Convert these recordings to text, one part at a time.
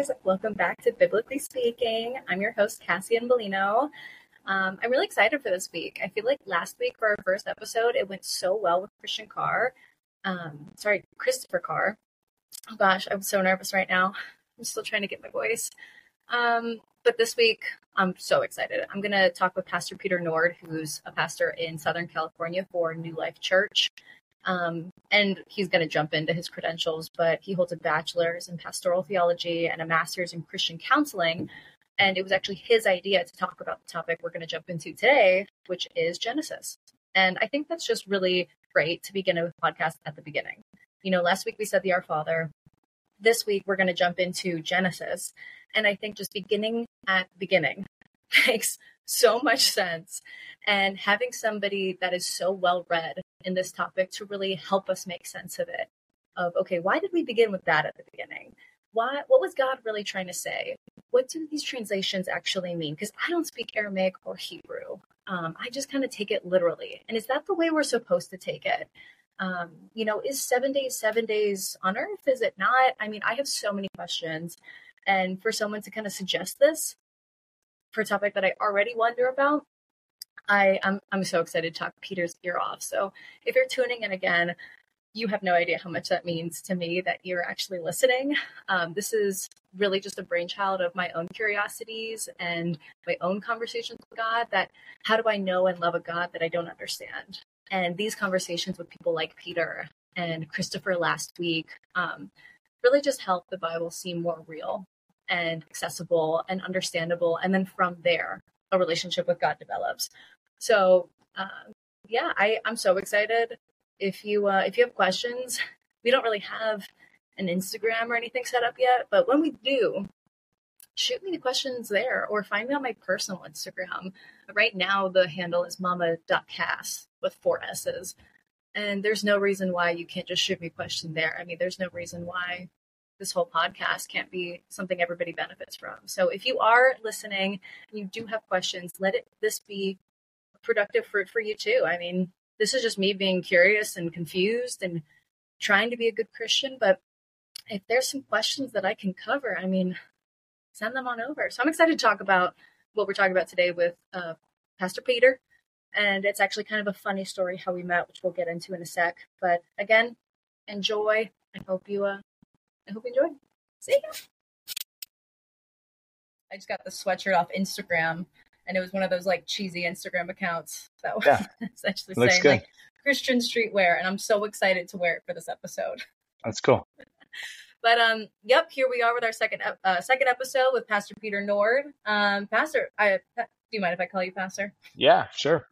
guys. Welcome back to Biblically Speaking. I'm your host, Cassie and Bellino. Um, I'm really excited for this week. I feel like last week for our first episode, it went so well with Christian Carr. Um, sorry, Christopher Carr. Oh gosh, I'm so nervous right now. I'm still trying to get my voice. Um, but this week, I'm so excited. I'm going to talk with Pastor Peter Mordh, who's a pastor in Southern California for New Life Church. Um, and he's going to jump into his credentials, but he holds a bachelor's in pastoral theology and a master's in Christian counseling. And it was actually his idea to talk about the topic we're going to jump into today, which is Genesis. And I think that's just really great to begin a podcast at the beginning. You know, last week we said the Our Father. This week we're going to jump into Genesis. And I think just beginning at beginning makes so much sense. And having somebody that is so well read in this topic to really help us make sense of it. Of okay, why did we begin with that at the beginning? Why what was God really trying to say? What do these translations actually mean? Because I don't speak Aramaic or Hebrew. Um, I just kind of take it literally. And is that the way we're supposed to take it? Um, you know, is seven days seven days on earth? Is it not? I mean, I have so many questions. And for someone to kind of suggest this for a topic that I already wonder about, I I'm I'm so excited to talk Peter's ear off. So if you're tuning in again, you have no idea how much that means to me that you're actually listening. Um, this is really just a brainchild of my own curiosities and my own conversations with God. That how do I know and love a God that I don't understand? And these conversations with people like Peter and Christopher last week um, really just help the Bible seem more real and accessible and understandable. And then from there, a relationship with God develops. So uh, yeah, I I'm so excited. If you uh, if you have questions, we don't really have an Instagram or anything set up yet, but when we do, shoot me the questions there or find me on my personal Instagram. Right now, the handle is mama.cass with four S's. And there's no reason why you can't just shoot me a question there. I mean, there's no reason why this whole podcast can't be something everybody benefits from. So if you are listening and you do have questions, let it this be productive fruit for you too. I mean, this is just me being curious and confused and trying to be a good Christian, but if there's some questions that I can cover, I mean, send them on over. So I'm excited to talk about what we're talking about today with uh, Pastor Peter. And it's actually kind of a funny story how we met, which we'll get into in a sec. But again, enjoy. I hope you uh, I hope you enjoy. See ya. I just got the sweatshirt off Instagram, and it was one of those like cheesy Instagram accounts that was yeah. essentially Looks saying good. like Christian streetwear, and I'm so excited to wear it for this episode. That's cool. but um, yep, here we are with our second uh, second episode with Pastor Peter Mordh. Um, Pastor, I do you mind if I call you Pastor? Yeah, sure.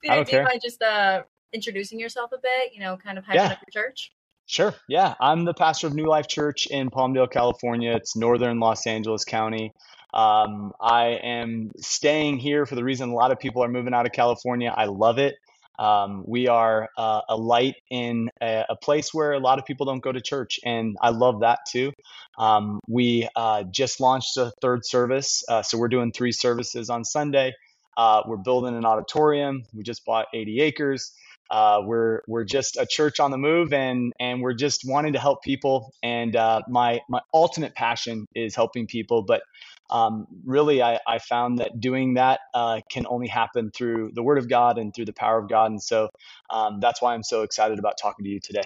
Peter, do you mind just uh introducing yourself a bit? You know, kind of hyping yeah. up your church. Sure. Yeah. I'm the pastor of New Life Church in Palmdale, California. It's northern Los Angeles County. Um, I am staying here for the reason a lot of people are moving out of California. I love it. Um, we are uh, a light in a, a, place where a lot of people don't go to church, and I love that too. Um, we uh, just launched a third service, uh, so we're doing three services on Sunday. Uh, we're building an auditorium. We just bought 80 acres uh, we're we're just a church on the move, and and we're just wanting to help people. And uh, my my ultimate passion is helping people, but um, really, I, I found that doing that uh, can only happen through the Word of God and through the power of God. And so um, that's why I'm so excited about talking to you today.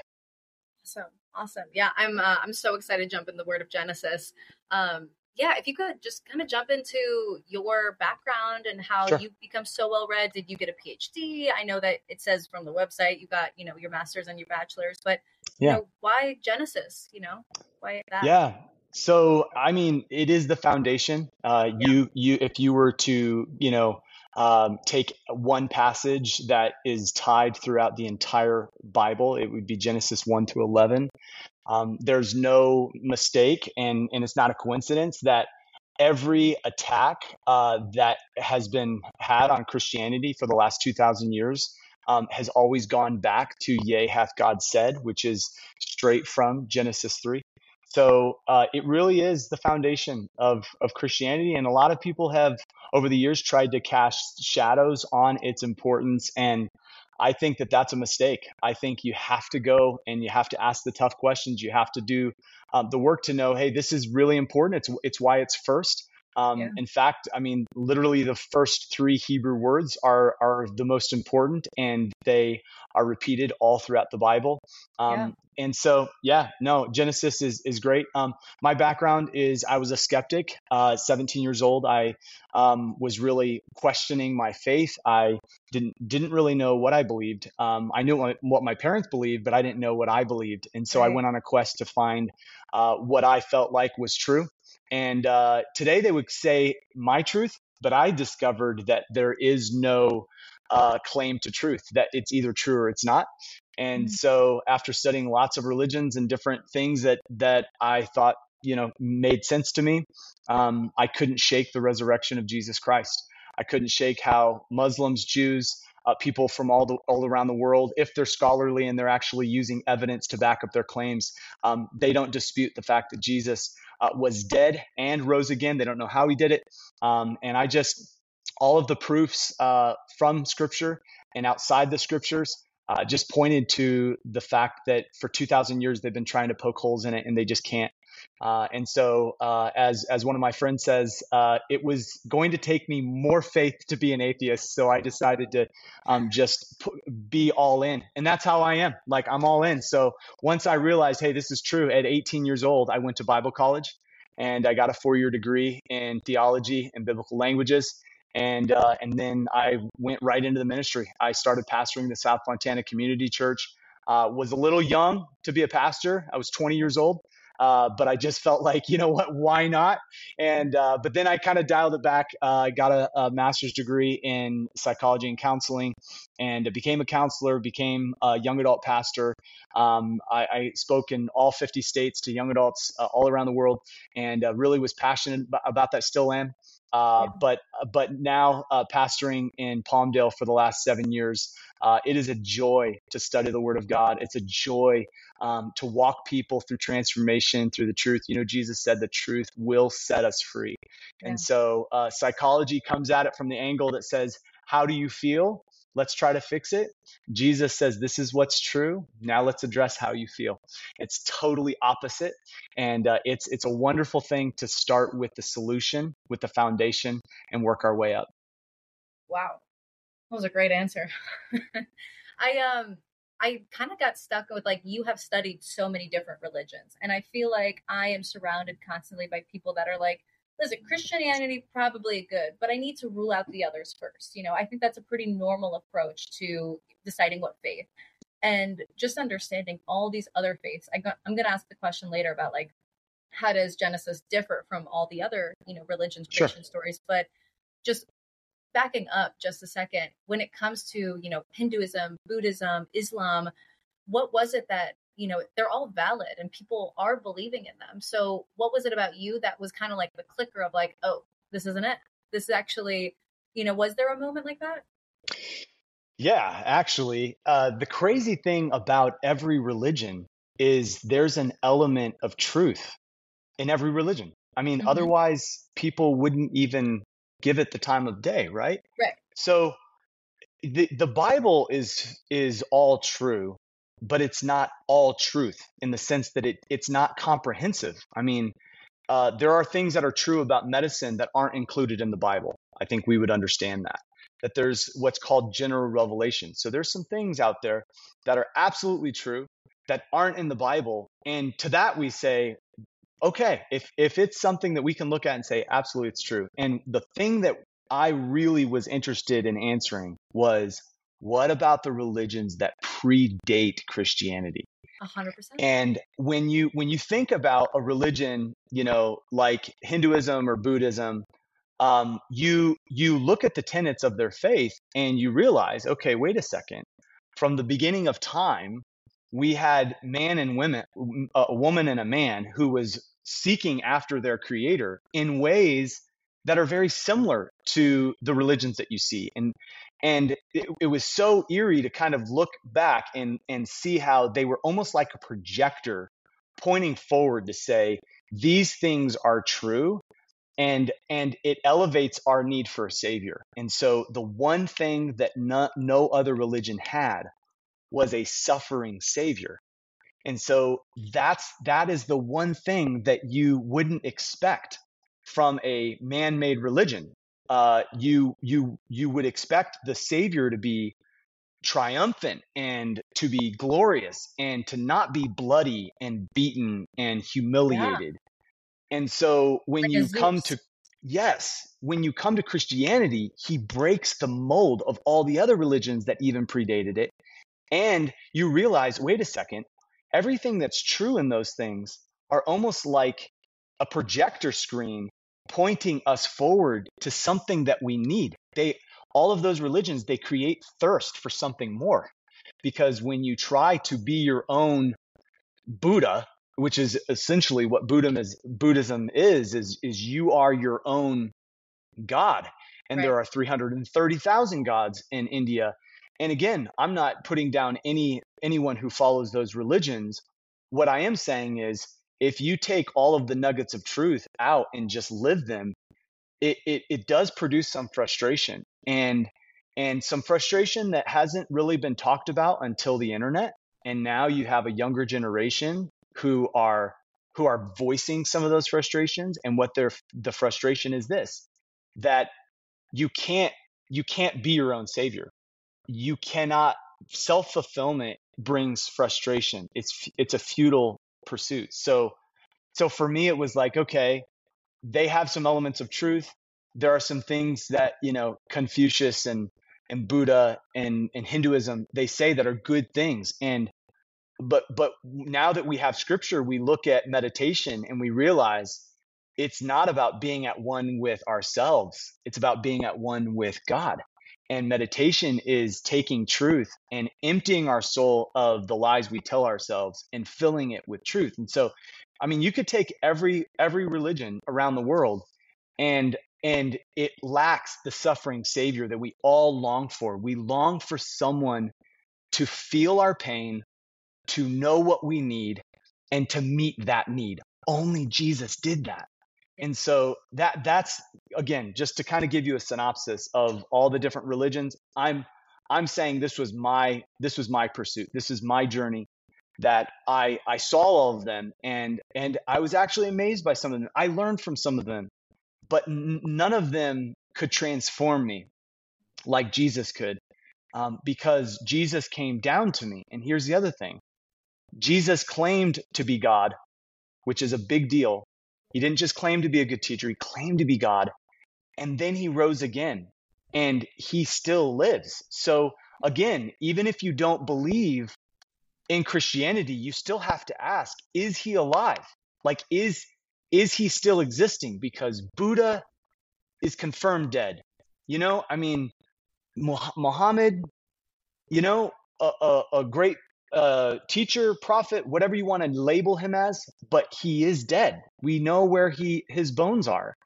Awesome, awesome. Yeah, I'm uh, I'm so excited to jump in the Word of Genesis. Um, yeah, if you could just kind of jump into your background and how sure. you've become so well read. Did you get a PhD? I know that it says from the website you got, you know, your master's and your bachelor's, but yeah. you know, why Genesis? You know, why that? Yeah. So I mean, it is the foundation. Uh, yeah. You you if you were to you know um, take one passage that is tied throughout the entire Bible, it would be Genesis one to eleven. Um, there's no mistake, and, and it's not a coincidence that every attack uh, that has been had on Christianity for the last 2,000 years um, has always gone back to Yea hath God said, which is straight from Genesis 3. So uh, it really is the foundation of, of Christianity. And a lot of people have, over the years, tried to cast shadows on its importance. And I think that that's a mistake. I think you have to go and you have to ask the tough questions. You have to do um, the work to know, hey, this is really important. It's it's why it's first. Um, yeah. In fact, I mean, literally the first three Hebrew words are are the most important, and they are repeated all throughout the Bible. Um, yeah. And so, yeah, no, Genesis is is great. Um, my background is I was a skeptic. Uh, 17 years old, I um, was really questioning my faith. I didn't didn't really know what I believed. Um, I knew what, what, my parents believed, but I didn't know what I believed. And so right. I went on a quest to find uh, what I felt like was true. And uh, today they would say my truth, but I discovered that there is no uh, claim to truth, that it's either true or it's not. And mm-hmm. so after studying lots of religions and different things that that I thought you know made sense to me, um, I couldn't shake the resurrection of Jesus Christ. I couldn't shake how Muslims, Jews, uh, people from all the, all around the world, if they're scholarly and they're actually using evidence to back up their claims, um, they don't dispute the fact that Jesus uh, was dead and rose again. They don't know how he did it. Um, and I just, all of the proofs uh, from scripture and outside the scriptures uh, just pointed to the fact that for 2,000 years they've been trying to poke holes in it and they just can't. Uh, and so, uh, as as one of my friends says, uh, it was going to take me more faith to be an atheist. So I decided to um, just p- be all in, and that's how I am. Like I'm all in. So once I realized, hey, this is true. At 18 years old, I went to Bible college, and I got a four year degree in theology and biblical languages. And uh, and then I went right into the ministry. I started pastoring the South Fontana Community Church. Uh, was a little young to be a pastor. I was 20 years old, uh, but I just felt like, you know what, why not? And uh, but then I kind of dialed it back. Uh, I got a, a, master's degree in psychology and counseling, and became a counselor, became a young adult pastor. Um, I, I, spoke in all 50 states to young adults uh, all around the world, and uh, really was passionate about that. Still am. Uh. But but now uh, pastoring in Palmdale for the last seven years, uh, it is a joy to study the Word of God. It's a joy um, to walk people through transformation through the truth. You know, Jesus said the truth will set us free, yeah. and so uh, psychology comes at it from the angle that says, "How do you feel?" let's try to fix it. Jesus says, This is what's true. Now let's address how you feel. It's totally opposite. And uh, it's, it's a wonderful thing to start with the solution, with the foundation, and work our way up. Wow. That was a great answer. I, um, I kind of got stuck with like you have studied so many different religions and I feel like I am surrounded constantly by people that are like listen, Christianity probably good, but I need to rule out the others first. You know, I think that's a pretty normal approach to deciding what faith. And just understanding all these other faiths. I got, I'm going to ask the question later about like how does Genesis differ from all the other, you know, religions, Christian sure. stories, but just backing up just a second, when it comes to, you know, Hinduism, Buddhism, Islam, what was it that you know they're all valid and people are believing in them. So what was it about you that was kind of like the clicker of like oh this isn't it. This is actually you know was there a moment like that? Yeah actually. Uh, the crazy thing about every religion is there's an element of truth in every religion. I mean mm-hmm. otherwise people wouldn't even give it the time of day right right so the, the bible is is all true but it's not all truth in the sense that it, it's not comprehensive. I mean, uh, there are things that are true about medicine that aren't included in the Bible. I think we would understand that. That there's what's called general revelation. So there's some things out there that are absolutely true that aren't in the Bible. And to that we say, okay, if if it's something that we can look at and say, absolutely it's true. And the thing that I really was interested in answering was what about the religions that predate Christianity? 100%. And when you when you think about a religion, you know, like Hinduism or Buddhism, um, you you look at the tenets of their faith and you realize, okay, wait a second. From the beginning of time, we had man and women, a woman and a man who was seeking after their creator in ways that are very similar to the religions that you see. And and it, it, was so eerie to kind of look back and and see how they were almost like a projector pointing forward to say these things are true and and it elevates our need for a savior and so the one thing that no, no other religion had was a suffering savior and so that's that is the one thing that you wouldn't expect from a man-made religion. Uh, you you you would expect the savior to be triumphant and to be glorious and to not be bloody and beaten and humiliated. And so when Like you come to, yes, when you come to Christianity, he breaks the mold of all the other religions that even predated it. And you realize, wait a second, everything that's true in those things are almost like a projector screen pointing us forward to something that we need. They, all of those religions, they create thirst for something more. Because when you try to be your own Buddha, which is essentially what Buddhism is, Buddhism is, is, is you are your own God. And Right. there are 330,000 gods in India. And again, I'm not putting down any anyone who follows those religions. What I am saying is if you take all of the nuggets of truth out and just live them, it, it, it does produce some frustration and and some frustration that hasn't really been talked about until the internet. And now you have a younger generation who are who are voicing some of those frustrations and what their the frustration is this that you can't you can't be your own savior you cannot self-fulfillment brings frustration. It's it's a futile pursuit. So so for me it was like okay they have some elements of truth. There are some things that you know confucius and and buddha and and hinduism they say that are good things. And but but now that we have scripture we look at meditation and we realize it's not about being at one with ourselves. It's about being at one with god and meditation is taking truth and emptying our soul of the lies we tell ourselves and filling it with truth and so i mean you could take every every religion around the world and and it lacks the suffering savior that we all long for we long for someone to feel our pain to know what we need and to meet that need. Only Jesus did that. And so that that's again just to kind of give you a synopsis of all the different religions. I'm I'm saying this was my this was my pursuit. This is my journey that I I saw all of them and and I was actually amazed by some of them. I learned from some of them, but n- none of them could transform me like Jesus could um, because Jesus came down to me. And here's the other thing Jesus claimed to be God, which is a big deal. He didn't just claim to be a good teacher, he claimed to be God. And then he rose again and he still lives. So, again, even if you don't believe in Christianity, you still have to ask, is he alive? Like, is is he still existing? Because Buddha is confirmed dead. You know, I mean, Muhammad, you know, a, a, a great uh, teacher, prophet, whatever you want to label him as, but he is dead. We know where he his bones are,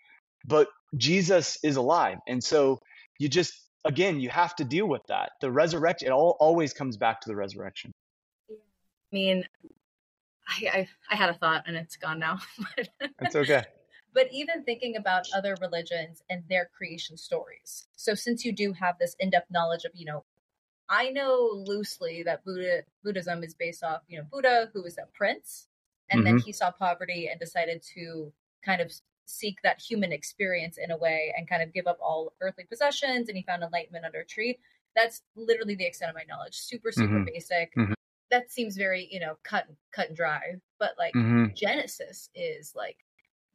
but Jesus is alive, and so you just again you have to deal with that. The resurrection. It all always comes back to the resurrection. I mean, I, I I had a thought and it's gone now. That's okay. but even thinking about other religions and their creation stories. So since you do have this in-depth knowledge of, you know, I know loosely that Buddha Buddhism is based off, you know, Buddha who was a prince and then he saw poverty and decided to kind of seek that human experience in a way and kind of give up all earthly possessions and he found enlightenment under a tree. That's literally the extent of my knowledge. Super super Mhm. basic. Mhm. That seems very, you know, cut cut and dry, but like Mm-hmm. Genesis is like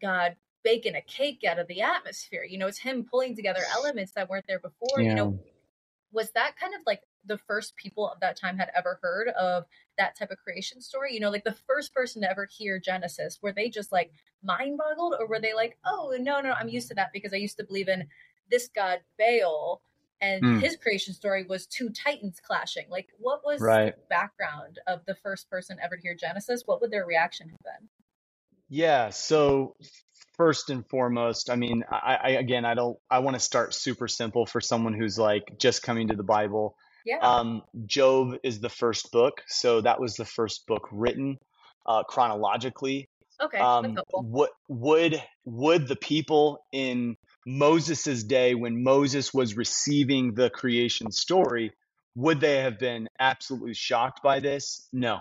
God baking a cake out of the atmosphere. You know, it's him pulling together elements that weren't there before. You know, was that kind of like the first people of that time had ever heard of that type of creation story? You know, like the first person to ever hear Genesis, were they just like mind boggled or were they like, oh, no, no, I'm used to that because I used to believe in this god Baal and Mm. his creation story was two titans clashing. Like, what was Right. the background of the first person ever to hear Genesis? What would their reaction have been? Yeah. So first and foremost, I mean, I, I again, I don't, I want to start super simple for someone who's like just coming to the Bible. Yeah. Um, Job is the first book, so that was the first book written uh, chronologically. Okay, Um, what would would the people in Moses's day when Moses was receiving the creation story, would they have been absolutely shocked by this? No,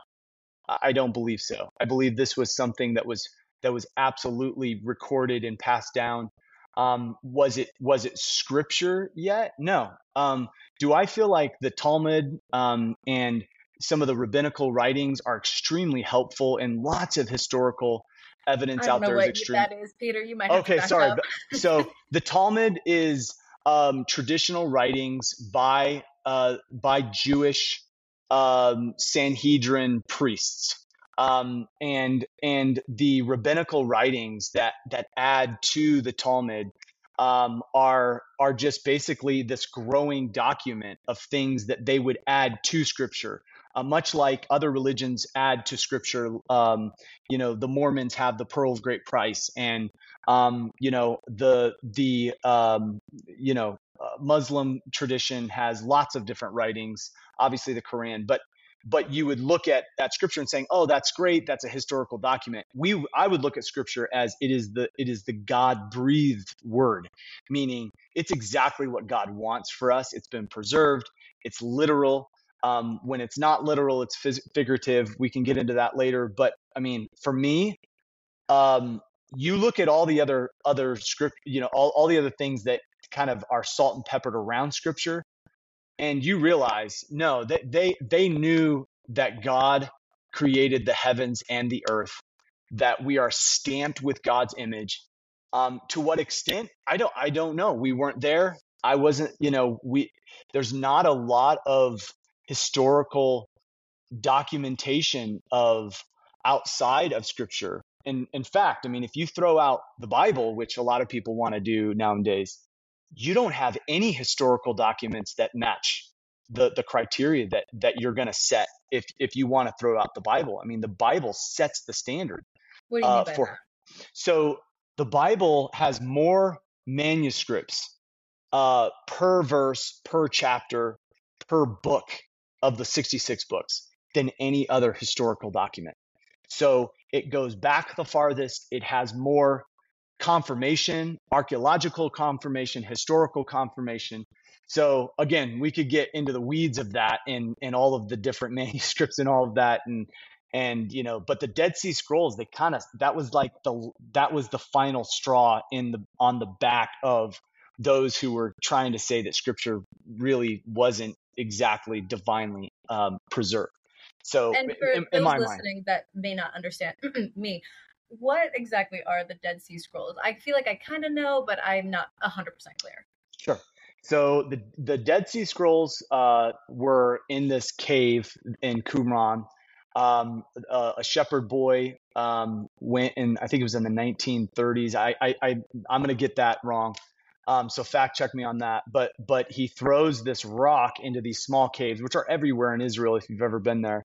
I don't believe so. I believe this was something that was that was absolutely recorded and passed down. Um, was it was it scripture yet? No. Um, do I feel like the Talmud um, and some of the rabbinical writings are extremely helpful and lots of historical evidence out there is extreme. that is, Peter. You might. okay, sorry. so the Talmud is um, traditional writings by uh, by Jewish um, Sanhedrin priests. Um, and and the rabbinical writings that that add to the Talmud um, are are just basically this growing document of things that they would add to Scripture. Uh, much like other religions add to scripture um, you know the mormons have the pearl of great price and um, you know the the um, you know uh, muslim tradition has lots of different writings obviously the quran but but you would look at that scripture and saying oh that's great. That's a historical document. We i would look at scripture as it is the it is the god breathed word meaning it's exactly what god wants for us. It's been preserved. It's literal. Um, when it's not literal, it's phys- figurative. We can get into that later. But I mean, for me, um, you look at all the other other script, you know, all, all the other things that kind of are salt and peppered around scripture, and you realize no, they they they knew that God created the heavens and the earth, that we are stamped with God's image. Um, to what extent? I don't I don't know. We weren't there. I wasn't, you know, we there's not a lot of historical documentation of outside of scripture. And in fact, I mean, if you throw out the Bible, which a lot of people want to do nowadays, you don't have any historical documents that match the, the criteria that, that you're going to set if, if you want to throw out the Bible. I mean, the Bible sets the standard. What do you uh, mean by for, that? So the Bible has more manuscripts uh, per verse, per chapter, per book of the 66 books than any other historical document. So it goes back the farthest. It has more confirmation, archaeological confirmation, historical confirmation. So again, we could get into the weeds of that and and all of the different manuscripts and all of that and and you know, but the Dead Sea Scrolls, they kind of that was like the that was the final straw in the on the back of those who were trying to say that scripture really wasn't exactly divinely um, preserved. So, and for in, in those listening mind, that may not understand me, what exactly are the Dead Sea Scrolls? I feel like I kind of know, but I'm not 100% clear. Sure. So the the Dead Sea Scrolls uh, were in this cave in Qumran. Um, uh, a shepherd boy um, went and I think it was in the 1930s. I, I, I I'm going to get that wrong. Um, so fact check me on that. But but he throws this rock into these small caves, which are everywhere in Israel if you've ever been there.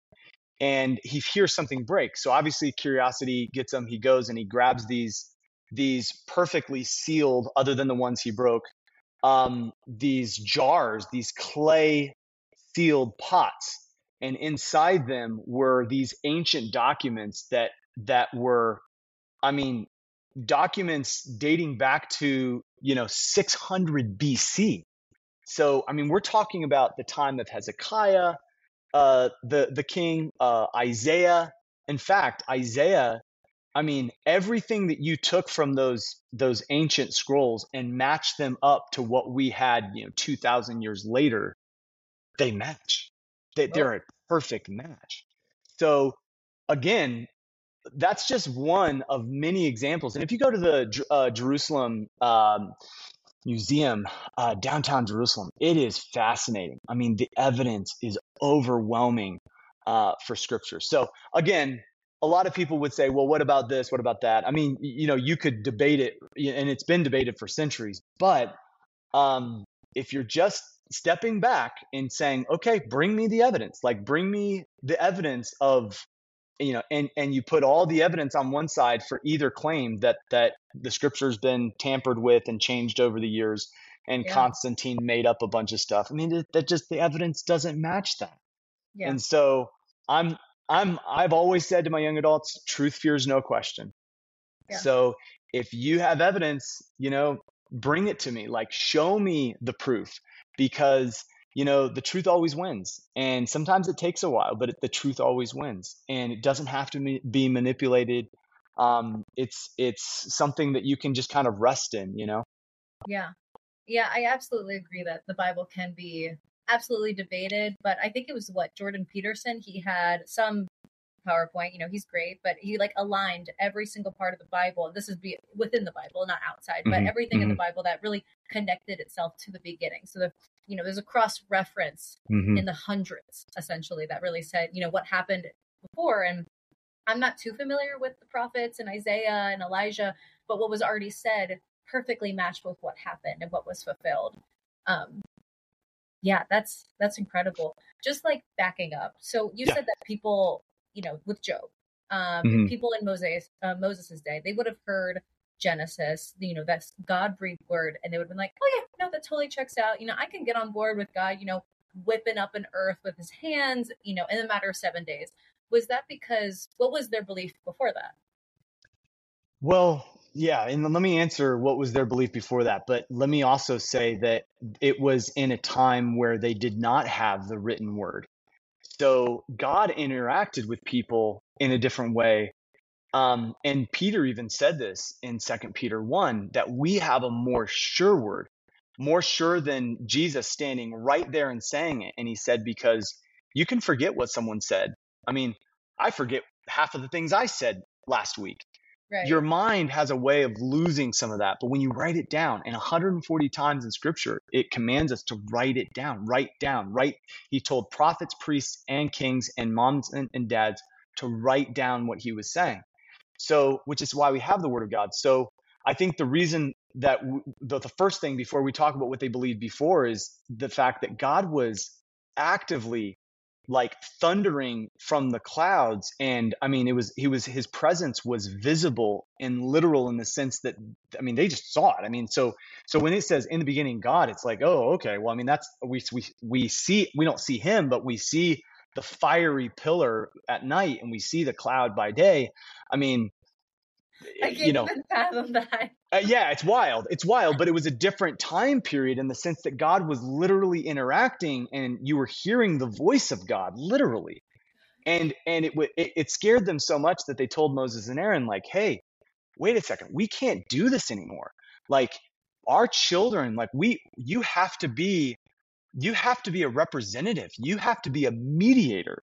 And he hears something break. So obviously curiosity gets him. He goes and he grabs these these perfectly sealed, other than the ones he broke, um, these jars, these clay sealed pots, and inside them were these ancient documents that that were, I mean, documents dating back to you know 600 BC. So I mean, we're talking about the time of Hezekiah, uh, the the king, uh, Isaiah. In fact, Isaiah. I mean, everything that you took from those those ancient scrolls and matched them up to what we had, you know, two thousand years later, they match. They, they're a perfect match. So again, that's just one of many examples. And if you go to the uh, Jerusalem um, Museum, uh, downtown Jerusalem, it is fascinating. I mean, the evidence is overwhelming uh, for Scripture. So again, a lot of people would say, well, what about this? What about that? I mean, you know, you could debate it, and it's been debated for centuries. But um, if you're just stepping back and saying, okay, bring me the evidence, like bring me the evidence of you know and and you put all the evidence on one side for either claim that that the scripture's been tampered with and changed over the years and yeah. constantine made up a bunch of stuff i mean that just the evidence doesn't match that yeah. and so i'm i'm i've always said to my young adults truth fears no question Yeah. So if you have evidence, you know, bring it to me. Like show me the proof because you know the truth always wins and sometimes it takes a while but it, the truth always wins and it doesn't have to be manipulated um, it's it's something that you can just kind of rest in you know? Yeah. Yeah i absolutely agree that the bible can be absolutely debated but i think it was what jordan peterson he had some PowerPoint. You know, he's great, but he like aligned every single part of the Bible. This is be within the Bible, not outside, but mm-hmm. everything mm-hmm. in the mm-hmm. Bible that really connected itself to the beginning. So the you know, there's a cross reference mm-hmm. in the hundreds essentially that really said, you know, what happened before. And I'm not too familiar with the prophets and Isaiah and Elijah, but what was already said perfectly matched with what happened and what was fulfilled. Um, yeah, that's that's incredible. Just like backing up. So you yeah. said that people you know, with Job. Um, mm-hmm. People in Moses uh, Moses's day, they would have heard Genesis, you know, that's God breathed word, and they would have been like, oh yeah, no, that totally checks out. You know, I can get on board with God, you know, whipping up an earth with his hands, you know, in a matter of seven days. Was that because what was their belief before that? Well, yeah, and let me answer what was their belief before that. But let me also say that it was in a time where they did not have the written word. So God interacted with people in a different way. Um, and Peter even said this in Second Peter 1 that we have a more sure word, more sure than Jesus standing right there and saying it. And he said, because you can forget what someone said. I mean, I forget half of the things I said last week. Right. Your mind has a way of losing some of that. But when you write it down, and 140 times in scripture, it commands us to write it down, write down, write. He told prophets, priests, and kings, and moms and, and dads to write down what he was saying. So, which is why we have the word of God. So, I think the reason that w- the, the first thing before we talk about what they believed before is the fact that God was actively like thundering from the clouds and i mean it was he was his presence was visible and literal in the sense that i mean they just saw it. I mean so so when it says in the beginning god it's like oh okay well i mean that's we we we see we don't see him but we see the fiery pillar at night and we see the cloud by day. I mean you know, even fathom that. Uh, yeah, it's wild. It's wild, but it was a different time period in the sense that God was literally interacting, and you were hearing the voice of God literally, and and it it, it scared them so much that they told Moses and Aaron like, "Hey, wait a second, we can't do this anymore. Like our children, like we, you have to be, you have to be a representative. You have to be a mediator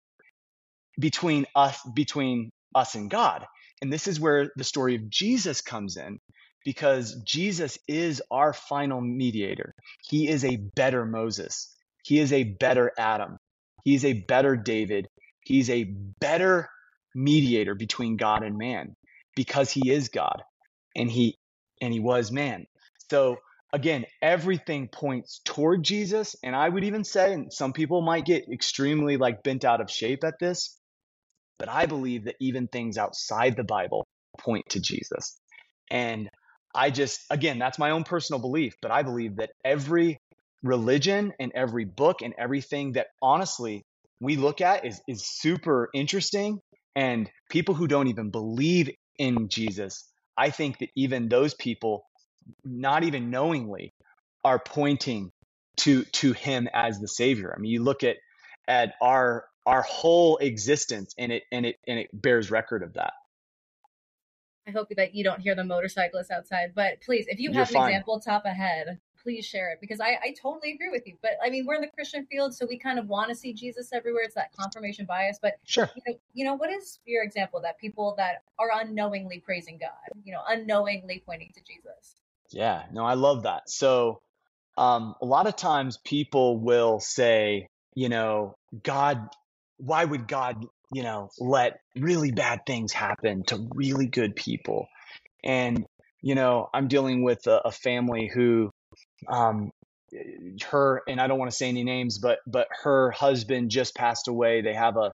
between us, between us and God." And this is where the story of Jesus comes in because Jesus is our final mediator. He is a better Moses. He is a better Adam. He's a better David. He's a better mediator between God and man because he is God and he and he was man. So again, everything points toward Jesus and I would even say and some people might get extremely like bent out of shape at this, but I believe that even things outside the Bible point to Jesus. And I just, again, that's my own personal belief, but I believe that every religion and every book and everything that honestly we look at is, is super interesting. And people who don't even believe in Jesus, I think that even those people, not even knowingly, are pointing to to him as the savior. I mean, you look at at our our whole existence and it and it and it bears record of that. I hope that you don't hear the motorcyclists outside but please if you You're have an fine. example top ahead please share it because I, I totally agree with you but i mean we're in the christian field so we kind of want to see jesus everywhere. It's that confirmation bias but sure. you know, you know what is your example that people that are unknowingly praising god you know unknowingly pointing to jesus? Yeah no i love that. So um, a lot of times people will say you know god why would God, you know, let really bad things happen to really good people? And, you know, I'm dealing with a, a family who, um, her and I don't want to say any names, but but her husband just passed away. They have a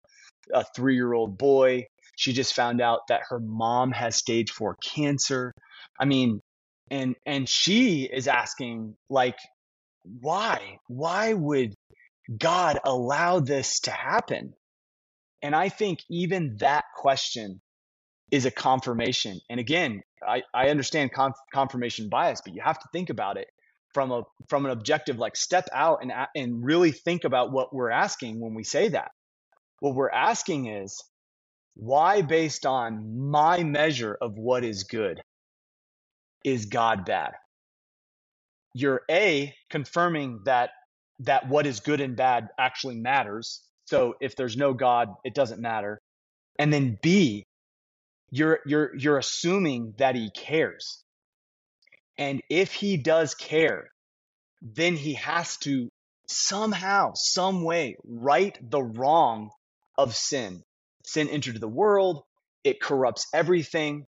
a three year old boy. She just found out that her mom has stage four cancer. I mean, and and she is asking like, why? Why would God allow this to happen? And I think even that question is a confirmation. And again, I, I understand conf- confirmation bias, but you have to think about it from a from an objective like step out and and really think about what we're asking when we say that. What we're asking is why based on my measure of what is good is God bad? You're a confirming that that what is good and bad actually matters. So if there's no God, it doesn't matter. And then B, you're you're you're assuming that he cares. And if he does care, then he has to somehow, some way right the wrong of sin. Sin entered the world, it corrupts everything.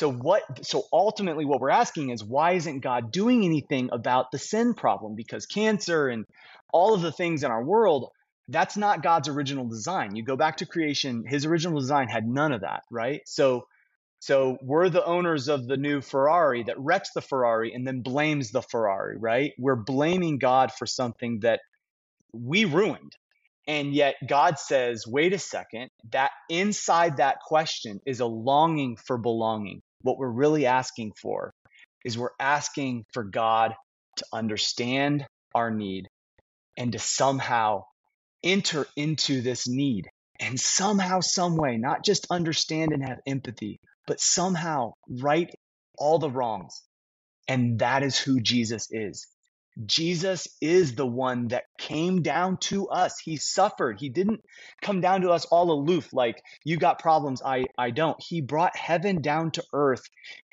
So what so ultimately what we're asking is why isn't God doing anything about the sin problem? Because cancer and all of the things in our world, that's not God's original design. You go back to creation, his original design had none of that, right? So so we're the owners of the new Ferrari that wrecks the Ferrari and then blames the Ferrari, right? We're blaming God for something that we ruined. And yet God says, wait a second, that inside that question is a longing for belonging. What we're really asking for is we're asking for God to understand our need and to somehow enter into this need and somehow, some way, not just understand and have empathy, but somehow right all the wrongs. And that is who Jesus is. Jesus is the one that came down to us. He suffered. He didn't come down to us all aloof, like, you got problems, I, I don't. He brought heaven down to earth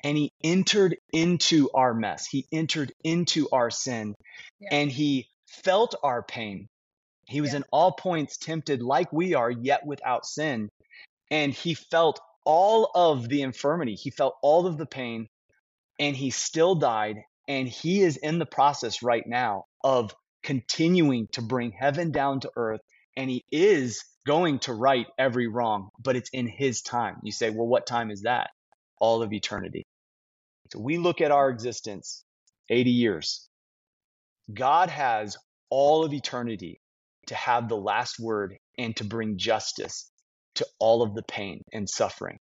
and he entered into our mess. He entered into our sin yeah. and he felt our pain. He was yeah. in all points tempted like we are, yet without sin. And he felt all of the infirmity, he felt all of the pain, and he still died. And he is in the process right now of continuing to bring heaven down to earth. And he is going to right every wrong, but it's in his time. You say, well, what time is that? All of eternity. So we look at our existence 80 years. God has all of eternity to have the last word and to bring justice to all of the pain and suffering.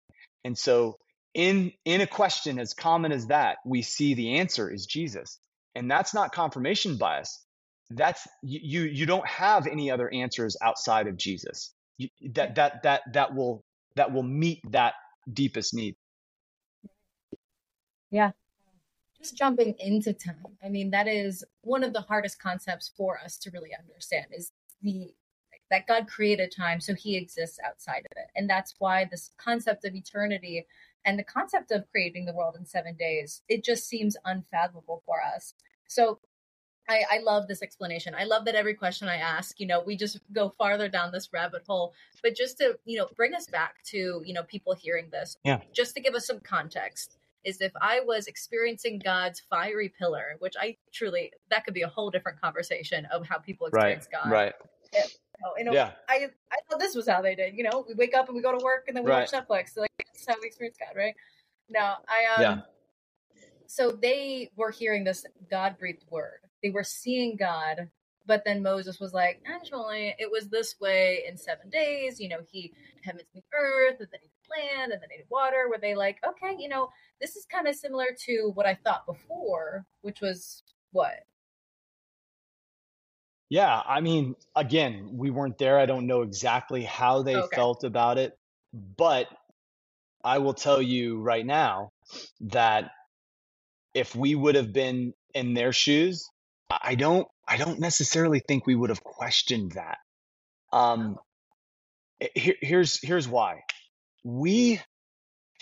And so in in a question as common as that, we see the answer is Jesus. And that's not confirmation bias. That's you you don't have any other answers outside of Jesus. You, that that that that will that will meet that deepest need. Yeah. Just jumping into time. I mean, that is one of the hardest concepts for us to really understand is the that God created time, so he exists outside of it. And that's why this concept of eternity and the concept of creating the world in seven days, it just seems unfathomable for us. So I, I, love this explanation. I love that every question I ask, you know, we just go farther down this rabbit hole. But just to, you know, bring us back to, you know, people hearing this, yeah. just to give us some context, is if I was experiencing God's fiery pillar, which I truly, that could be a whole different conversation of how people experience right, God. Right you know, yeah. I I thought this was how they did. You know, we wake up and we go to work and then we right. watch Netflix. So like that's how we experience God, right? No, I um. Yeah. So they were hearing this God breathed word. They were seeing God, but then Moses was like, actually, it was this way in seven days. You know, he heavens and earth, and then he land, and then he water. Were they like, okay, you know, this is kind of similar to what I thought before, which was what yeah, I mean, again, we weren't there. I don't know exactly how they okay. felt about it, but I will tell you right now that if we would have been in their shoes, I don't I don't necessarily think we would have questioned that. Um here, here's here's why. We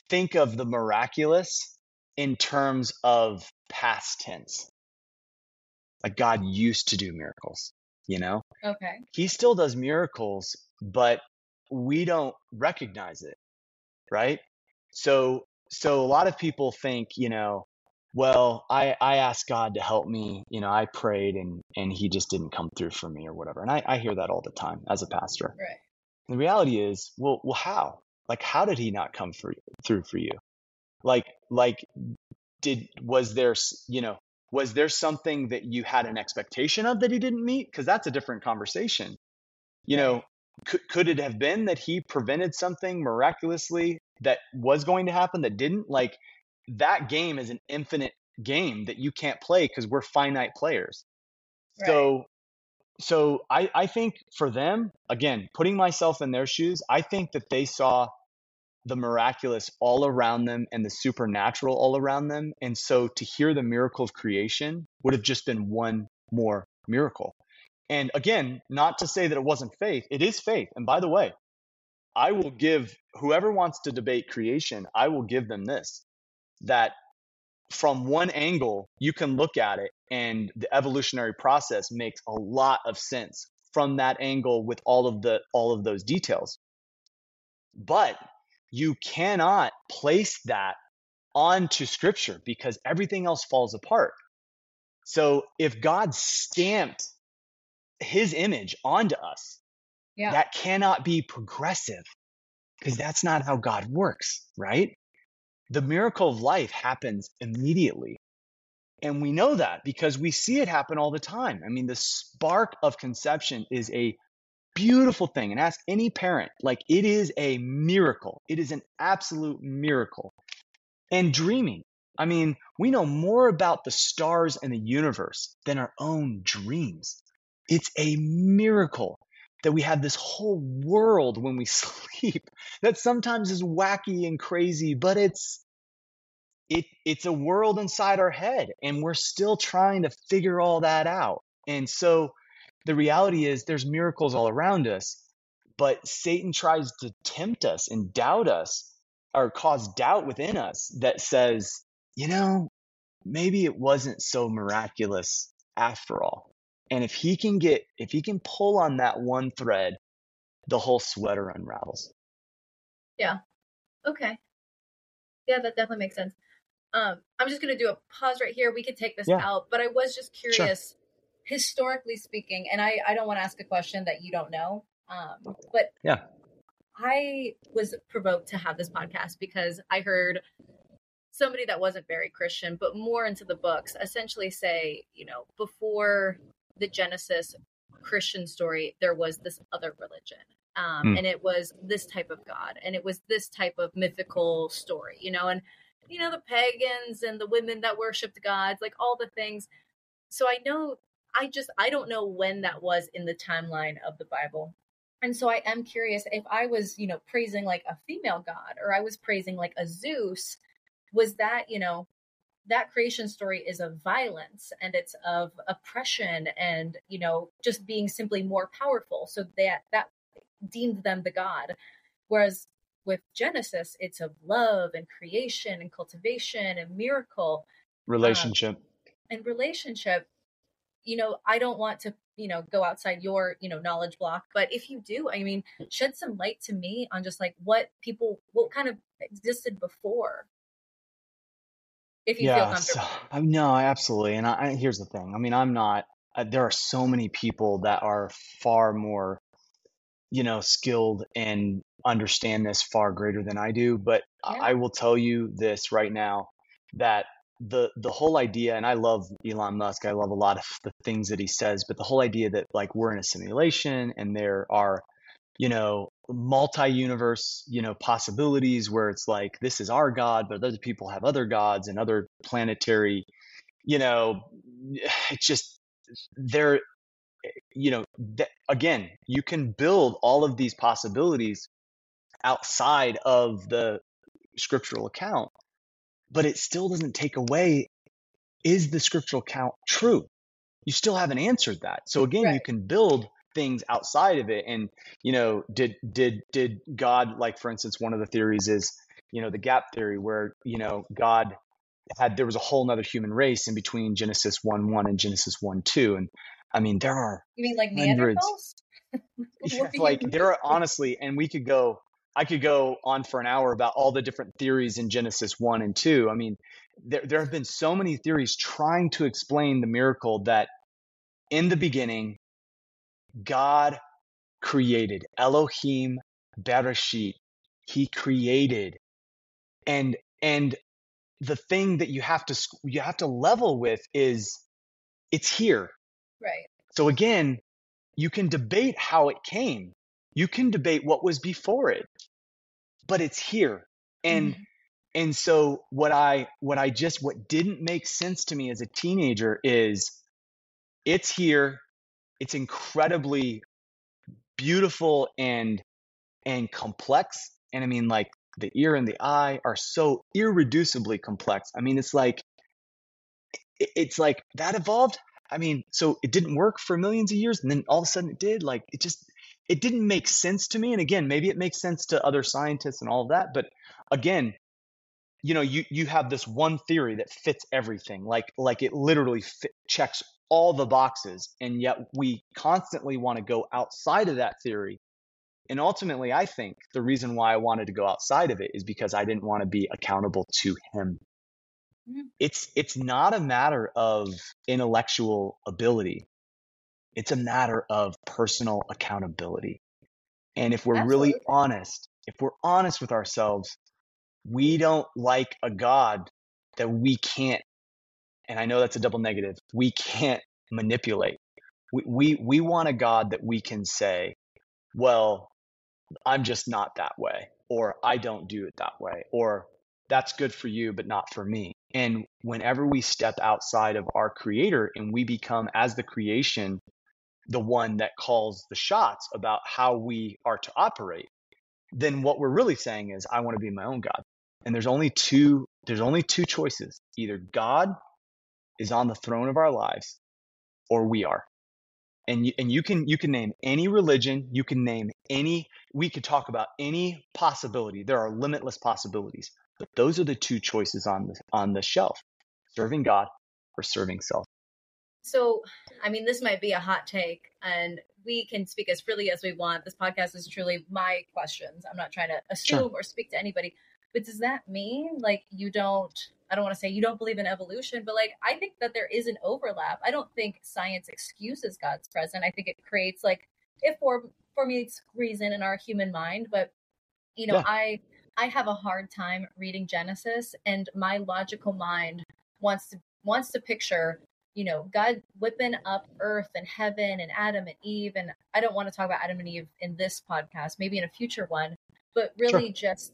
think of the miraculous in terms of past tense like God used to do miracles, you know? Okay. He still does miracles, but we don't recognize it, right? So so a lot of people think, you know, well, I, I asked God to help me, you know, I prayed and and he just didn't come through for me or whatever. And I, I hear that all the time as a pastor. Right. The reality is, well, well, how? Like, how did he not come for, through for you? Like, like, did was there, you know, was there something that you had an expectation of that he didn't meet because that's a different conversation you know could, could it have been that he prevented something miraculously that was going to happen that didn't like that game is an infinite game that you can't play because we're finite players. Right. So so I, I think for them, again, putting myself in their shoes, I think that they saw the miraculous all around them and the supernatural all around them. And so to hear the miracle of creation would have just been one more miracle. And again, not to say that it wasn't faith, it is faith. And by the way, I will give whoever wants to debate creation, I will give them this that from one angle, you can look at it and the evolutionary process makes a lot of sense from that angle with all of the all of those details. But you cannot place that onto scripture because everything else falls apart. So if God stamped his image onto us, yeah. that cannot be progressive because that's not how God works, right? The miracle of life happens immediately. And we know that because we see it happen all the time. I mean, the spark of conception is a beautiful thing. And ask any parent, like it is a miracle. It is an absolute miracle. And dreaming. I mean, we know more about the stars and the universe than our own dreams. It's a miracle that we have this whole world when we sleep that sometimes is wacky and crazy, but it's it it's a world inside our head and we're still trying to figure all that out. And so the reality is there's miracles all around us, but Satan tries to tempt us and doubt us or cause doubt within us that says, you know, maybe it wasn't so miraculous after all. And if he can get, if he can pull on that one thread, the whole sweater unravels. Yeah. Okay. Yeah, that definitely makes sense. Um, I'm just going to do a pause right here. We could take this yeah. out, but I was just curious, sure. Historically speaking, and I, I don't want to ask a question that you don't know. Um, but yeah, I was provoked to have this podcast because I heard somebody that wasn't very Christian, but more into the books, essentially say, you know, before the Genesis Christian story, there was this other religion. Um, mm. And it was this type of God, and it was this type of mythical story, you know, and you know, the pagans and the women that worshiped gods, like all the things. So I know, I just, I don't know when that was in the timeline of the Bible. And so I am curious if I was, you know, praising like a female god or I was praising like a Zeus, was that, you know, that creation story is of violence and it's of oppression and, you know, just being simply more powerful. So that, that deemed them the god. Whereas with Genesis, it's of love and creation and cultivation and miracle, relationship, um, and relationship. You know, I don't want to, you know, go outside your, you know, knowledge block, but if you do, I mean, shed some light to me on just like what people, what kind of existed before. If you yeah, feel comfortable. So, no, absolutely. And I, here's the thing. I mean, I'm not. Uh, there are so many people that are far more you know, skilled and understand this far greater than I do. But yeah. I will tell you this right now that the the whole idea, and I love Elon Musk. I love a lot of the things that he says, but the whole idea that like we're in a simulation and there are, you know, multi-universe, you know, possibilities where it's like this is our god, but other people have other gods and other planetary, you know, it's just there you know, th- again, you can build all of these possibilities outside of the scriptural account, but it still doesn't take away is the scriptural count true? You still haven't answered that. So again, right. you can build things outside of it and you know did did did god like for instance one of the theories is you know the gap theory where you know god had there was a whole nother human race in between genesis 1 1 and genesis 1 2 and I mean, there are you mean like hundreds. yeah, like there are honestly, and we could go. I could go on for an hour about all the different theories in Genesis one and two. I mean, there there have been so many theories trying to explain the miracle that in the beginning, God created Elohim Bereshit. He created, and and the thing that you have to you have to level with is it's here Right. So again, you can debate how it came. You can debate what was before it, but it's here. And mm-hmm. and so what I what I just what didn't make sense to me as a teenager is it's here, it's incredibly beautiful and and complex. And I mean like the ear and the eye are so irreducibly complex. I mean it's like it's like that evolved. I mean, so it didn't work for millions of years and then all of a sudden it did. Like it just it didn't make sense to me. And again, maybe it makes sense to other scientists and all of that, but again, you know you you have this one theory that fits everything like like it literally fit, checks all the boxes and yet we constantly want to go outside of that theory and ultimately i think the reason why i wanted to go outside of it is because i didn't want to be accountable to him mm-hmm. it's it's not a matter of intellectual ability it's a matter of personal accountability and if we're Absolutely. really honest if we're honest with ourselves we don't like a God that we can't, and I know that's a double negative, we can't manipulate. We, we, we want a God that we can say, well, I'm just not that way, or I don't do it that way, or that's good for you, but not for me. And whenever we step outside of our creator and we become, as the creation, the one that calls the shots about how we are to operate, then what we're really saying is, I want to be my own God. And there's only two there's only two choices. Either god is on the throne of our lives or we are. And you, and you can you can name any religion you can name any we could talk about any possibility. There are limitless possibilities but those are the two choices on the on the shelf serving god or serving self so i mean this might be a hot take and we can speak as freely as we want this podcast is truly my questions i'm not trying to assume sure. or speak to anybody but does that mean like you don't I don't want to say you don't believe in evolution, but like I think that there is an overlap. I don't think science excuses God's presence. I think it creates like it for formulates reason in our human mind, but you know, yeah. I I have a hard time reading Genesis and my logical mind wants to wants to picture, you know, God whipping up earth and heaven and Adam and Eve and I don't want to talk about Adam and Eve in this podcast, maybe in a future one, but really sure. just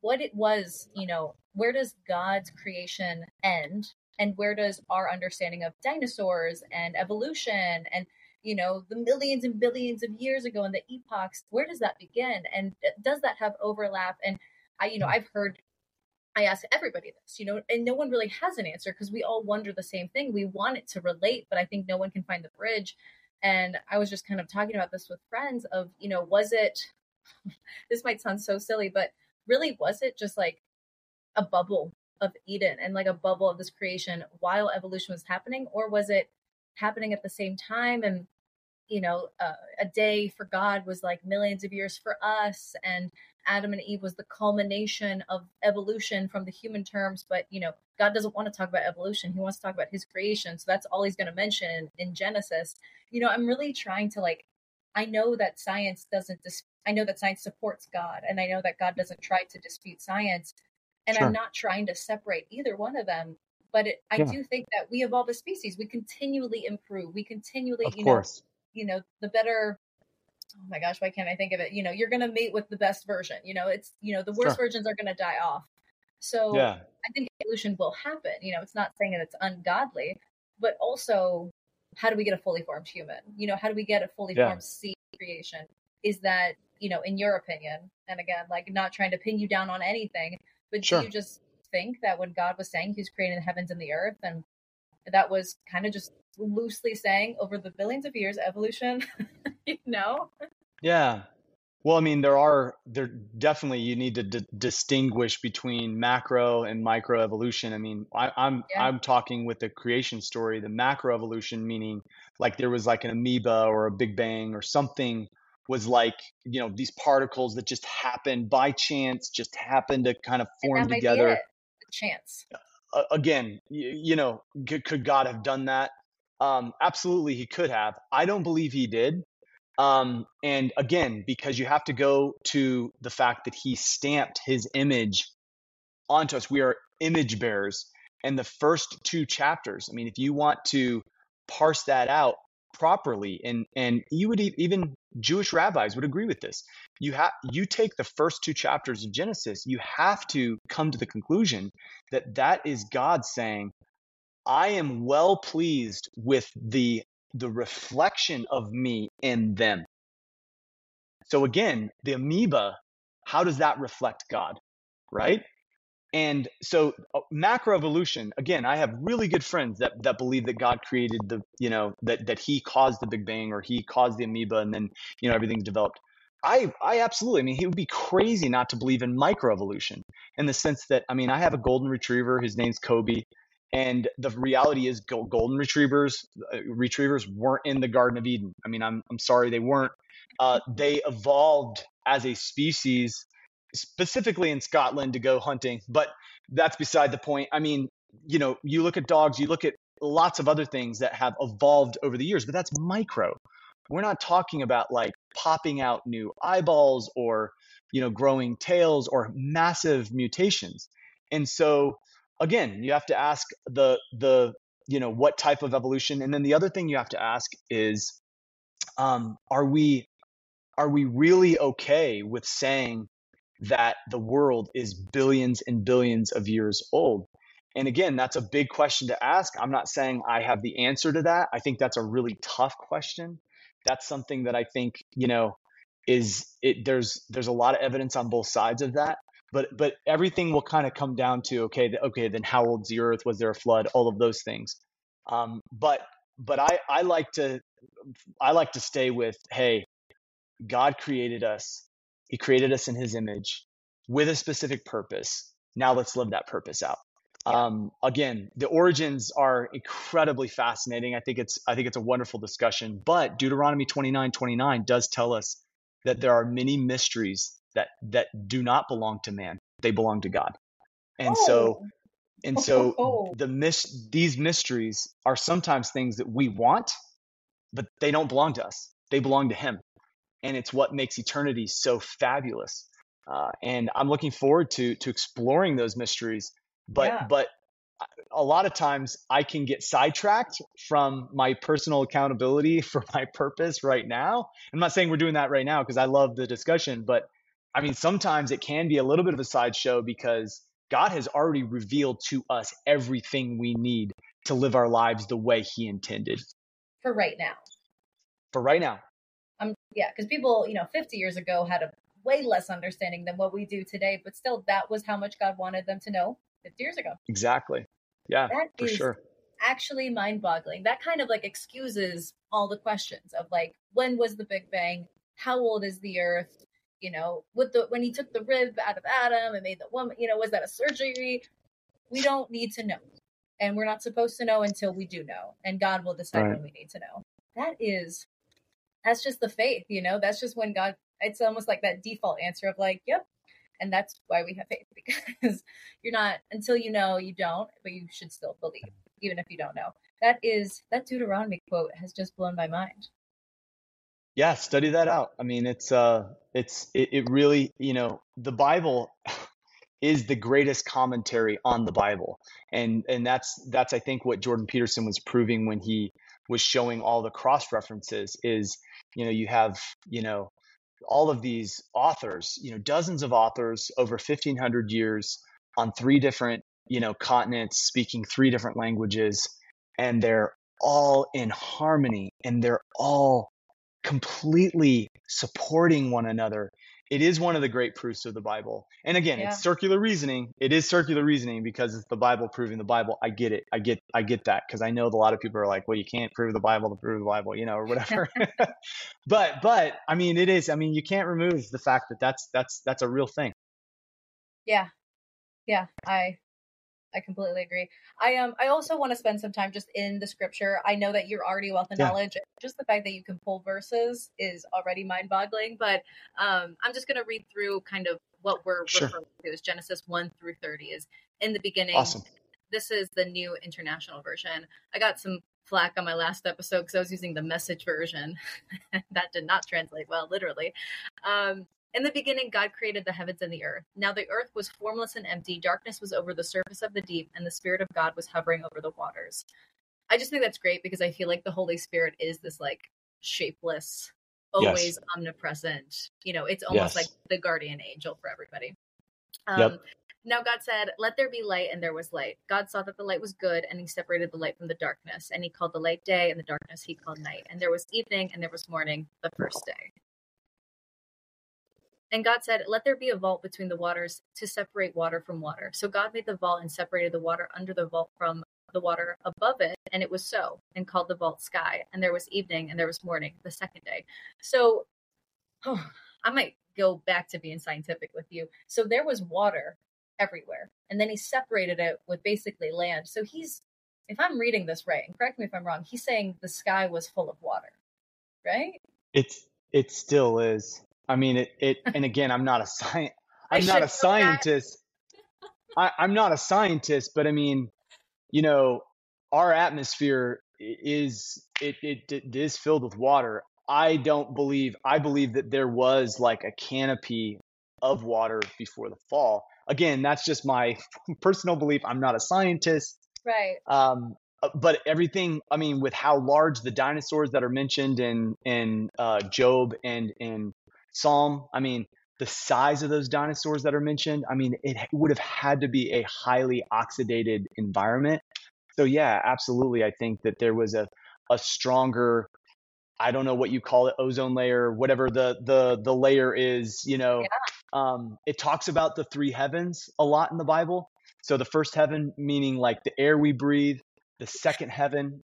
what it was, you know, where does God's creation end and where does our understanding of dinosaurs and evolution and you know the millions and billions of years ago and the epochs where does that begin and does that have overlap and i you know hmm. i've heard i ask everybody this you know and no one really has an answer because we all wonder the same thing we want it to relate but i think no one can find the bridge and i was just kind of talking about this with friends of you know was it this might sound so silly but really was it just like a bubble of Eden and like a bubble of this creation while evolution was happening, or was it happening at the same time? And you know, uh, a day for God was like millions of years for us, and Adam and Eve was the culmination of evolution from the human terms. But you know, God doesn't want to talk about evolution; He wants to talk about His creation. So that's all He's going to mention in, in Genesis. You know, I'm really trying to like. I know that science doesn't dis- I know that science supports God, and I know that God doesn't try to dispute science. And sure. I'm not trying to separate either one of them. But it, I yeah. do think that we evolve as species. We continually improve. We continually, of you course. know, you know, the better. Oh my gosh, why can't I think of it? You know, you're going to mate with the best version. You know, it's you know the worst sure. versions are going to die off. So yeah. I think evolution will happen. You know, it's not saying that it's ungodly, but also how do we get a fully formed human? You know, how do we get a fully yeah. formed seed creation? Is that you know, in your opinion, and again, like not trying to pin you down on anything, but sure. do you just think that when God was saying he's creating the heavens and the earth, and that was kind of just loosely saying over the billions of years evolution, you know? Yeah. Well, I mean, there are there definitely you need to d- distinguish between macro and micro evolution. I mean, I, am I'm, yeah. I'm talking with the creation story, the macro evolution, meaning like there was like an amoeba or a big bang or something was like you know these particles that just happened by chance just happened to kind of form together chance uh, again you, you know could, could, god have done that um, absolutely he could have. I don't believe he did. Um, and again because you have to go to the fact that he stamped his image onto us. We are image bearers and the first two chapters. I mean if you want to parse that out properly and and you would even Jewish rabbis would agree with this. You have you take the first two chapters of Genesis, you have to come to the conclusion that that is God saying, I am well pleased with the the reflection of me in them. So again, the amoeba, how does that reflect God? Right? And so uh, macroevolution, again, I have really good friends that, that believe that God created the, you know, that, that he caused the Big Bang or he caused the amoeba and then, you know, everything's developed. I, I absolutely, I mean, he would be crazy not to believe in microevolution in the sense that, I mean, I have a golden retriever. His name's Kobe. And the reality is golden retrievers, uh, retrievers weren't in the Garden of Eden. I mean, I'm, I'm sorry, they weren't. Uh, they evolved as a species specifically in Scotland to go hunting, but that's beside the point. I mean, you know, you look at dogs, you look at lots of other things that have evolved over the years, but that's micro. We're not talking about like popping out new eyeballs or, you know, growing tails or massive mutations. And so again, you have to ask the the you know what type of evolution and then the other thing you have to ask is um, are we are we really okay with saying that the world is billions and billions of years old? And again, that's a big question to ask. I'm not saying I have the answer to that. I think that's a really tough question. That's something that I think, you know, is it there's there's a lot of evidence on both sides of that. But but everything will kind of come down to okay, okay, then how old's the earth? Was there a flood? All of those things. Um, but but I, I like to I like to stay with, hey, God created us he created us in his image with a specific purpose. Now let's live that purpose out. Um, again, the origins are incredibly fascinating. I think it's I think it's a wonderful discussion. But Deuteronomy 29, 29 does tell us that there are many mysteries that that do not belong to man. They belong to God. And oh. so and so oh. the mis- these mysteries are sometimes things that we want, but they don't belong to us. They belong to him and it's what makes eternity so fabulous. Uh, and I'm looking forward to to exploring those mysteries. But yeah. but a lot of times I can get sidetracked from my personal accountability for my purpose right now. I'm not saying we're doing that right now because I love the discussion, but I mean sometimes it can be a little bit of a sideshow because God has already revealed to us everything we need to live our lives the way He intended. For right now. For right now. Um, yeah, because people, you know, 50 years ago had a way less understanding than what we do today, but still, that was how much God wanted them to know 50 years ago. Exactly. Yeah, that for sure. Actually, mind boggling. That kind of like excuses all the questions of like, when was the Big Bang? How old is the Earth? You know, with the when he took the rib out of Adam and made the woman, you know, was that a surgery? We don't need to know. And we're not supposed to know until we do know. And God will decide right. when we need to know. That is that's just the faith, you know, that's just when God, it's almost like that default answer of like, yep. And that's why we have faith because you're not, until you know, you don't, but you should still believe, even if you don't know. That is, that Deuteronomy quote has just blown my mind. Yeah, study that out. I mean, it's, uh, it's, it, it really, you know, the Bible is the greatest commentary on the Bible. And, and that's, that's, I think what Jordan Peterson was proving when he, was showing all the cross references is you know you have you know all of these authors you know dozens of authors over 1500 years on three different you know continents speaking three different languages and they're all in harmony and they're all completely supporting one another it is one of the great proofs of the Bible. And again, yeah. it's circular reasoning. It is circular reasoning because it's the Bible proving the Bible. I get it. I get I get that because I know a lot of people are like, well, you can't prove the Bible to prove the Bible, you know, or whatever. but but I mean, it is. I mean, you can't remove the fact that that's that's that's a real thing. Yeah, yeah. I I completely agree. I um I also want to spend some time just in the scripture. I know that you're already wealth of yeah. knowledge. Just the fact that you can pull verses is already mind boggling. But um I'm just gonna read through kind of what we're sure. referring to is Genesis one through thirty is in the beginning. Awesome. This is the new international version. I got some flack on my last episode because I was using the message version. that did not translate well, literally. Um, in the beginning, God created the heavens and the earth. Now the earth was formless and empty, darkness was over the surface of the deep, and the Spirit of God was hovering over the waters. I just think that's great because I feel like the Holy Spirit is this like shapeless, always Yes. omnipresent. You know, it's almost Yes. like the guardian angel for everybody. Um, Yep. Now God said, Let there be light, and there was light. God saw that the light was good, and he separated the light from the darkness. And he called the light day, and the darkness he called night. And there was evening, and there was morning, the first day. And God said, Let there be a vault between the waters to separate water from water. So God made the vault and separated the water under the vault from the water above it. And it was so, and called the vault sky. And there was evening, and there was morning, the second day. So oh, I might go back to being scientific with you. So there was water everywhere. And then he separated it with basically land. So he's, if I'm reading this right, and correct me if I'm wrong, he's saying the sky was full of water, right? It's it still is. I mean, it it and again, I'm not a science. I'm not a scientist. I, I'm not a scientist, but I mean, you know, our atmosphere is it, it it is filled with water. I don't believe. I believe that there was like a canopy of water before the fall. Again, that's just my personal belief. I'm not a scientist. Right. Um, uh, but everything, I mean, with how large the dinosaurs that are mentioned in in uh, Job and in Psalm, I mean, the size of those dinosaurs that are mentioned, I mean, it would have had to be a highly oxidated environment. So yeah, absolutely, I think that there was a a stronger, I don't know what you call it, ozone layer, whatever the the the layer is, you know. Um, it talks about the three heavens a lot in the Bible. So the first heaven meaning like the air we breathe, the second heaven.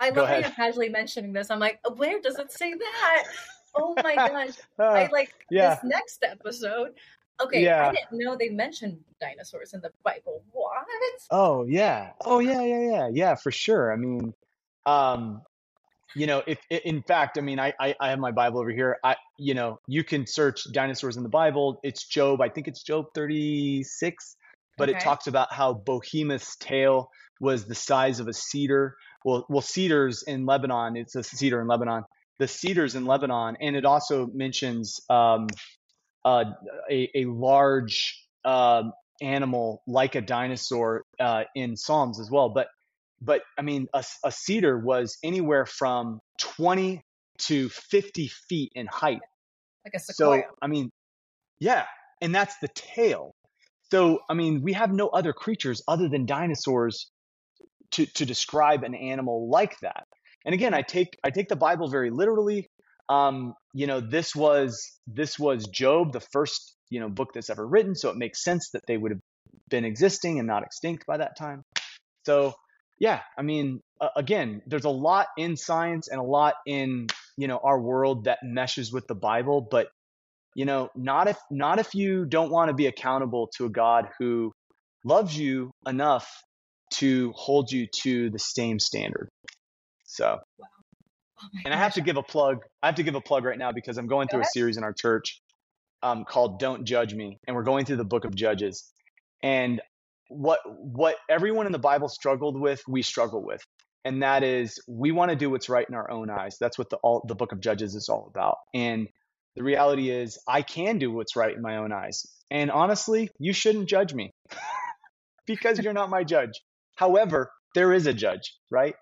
I love how you're casually mentioning this. I'm like, where does it say that? Oh my gosh. Uh, I like yeah. this next episode. Okay, I didn't know they mentioned dinosaurs in the Bible. What? Oh yeah. Oh yeah, yeah, yeah. Yeah, for sure. I mean, um, you know, if in fact, I mean, I, I I have my Bible over here. I you know, you can search dinosaurs in the Bible. It's Job. I think it's Job 36, but it talks about how Behemoth's tail was the size of a cedar. Well, well, cedars in Lebanon. It's a cedar in Lebanon. The cedars in Lebanon, and it also mentions um, uh, a, a large um animal like a dinosaur uh, in Psalms as well. But but I mean, a, a cedar was anywhere from 20 to 50 feet in height. Like a So. I mean, yeah, and that's the tail. So I mean, we have no other creatures other than dinosaurs to to describe an animal like that. And again, I take I take the Bible very literally. Um, you know, this was this was Job, the first you know book that's ever written, so it makes sense that they would have been existing and not extinct by that time. So yeah, I mean, uh, again, there's a lot in science and a lot in you know our world that meshes with the Bible, but you know, not if not if you don't want to be accountable to a God who loves you enough to hold you to the same standard. So, Oh and I have gosh. to give a plug. I have to give a plug right now because I'm going Go through a series in our church um, called "Don't Judge Me," and we're going through the Book of Judges. And what what everyone in the Bible struggled with, we struggle with, and that is we want to do what's right in our own eyes. That's what the all the Book of Judges is all about. And the reality is, I can do what's right in my own eyes. And honestly, you shouldn't judge me because you're not my judge. However, there is a judge, right?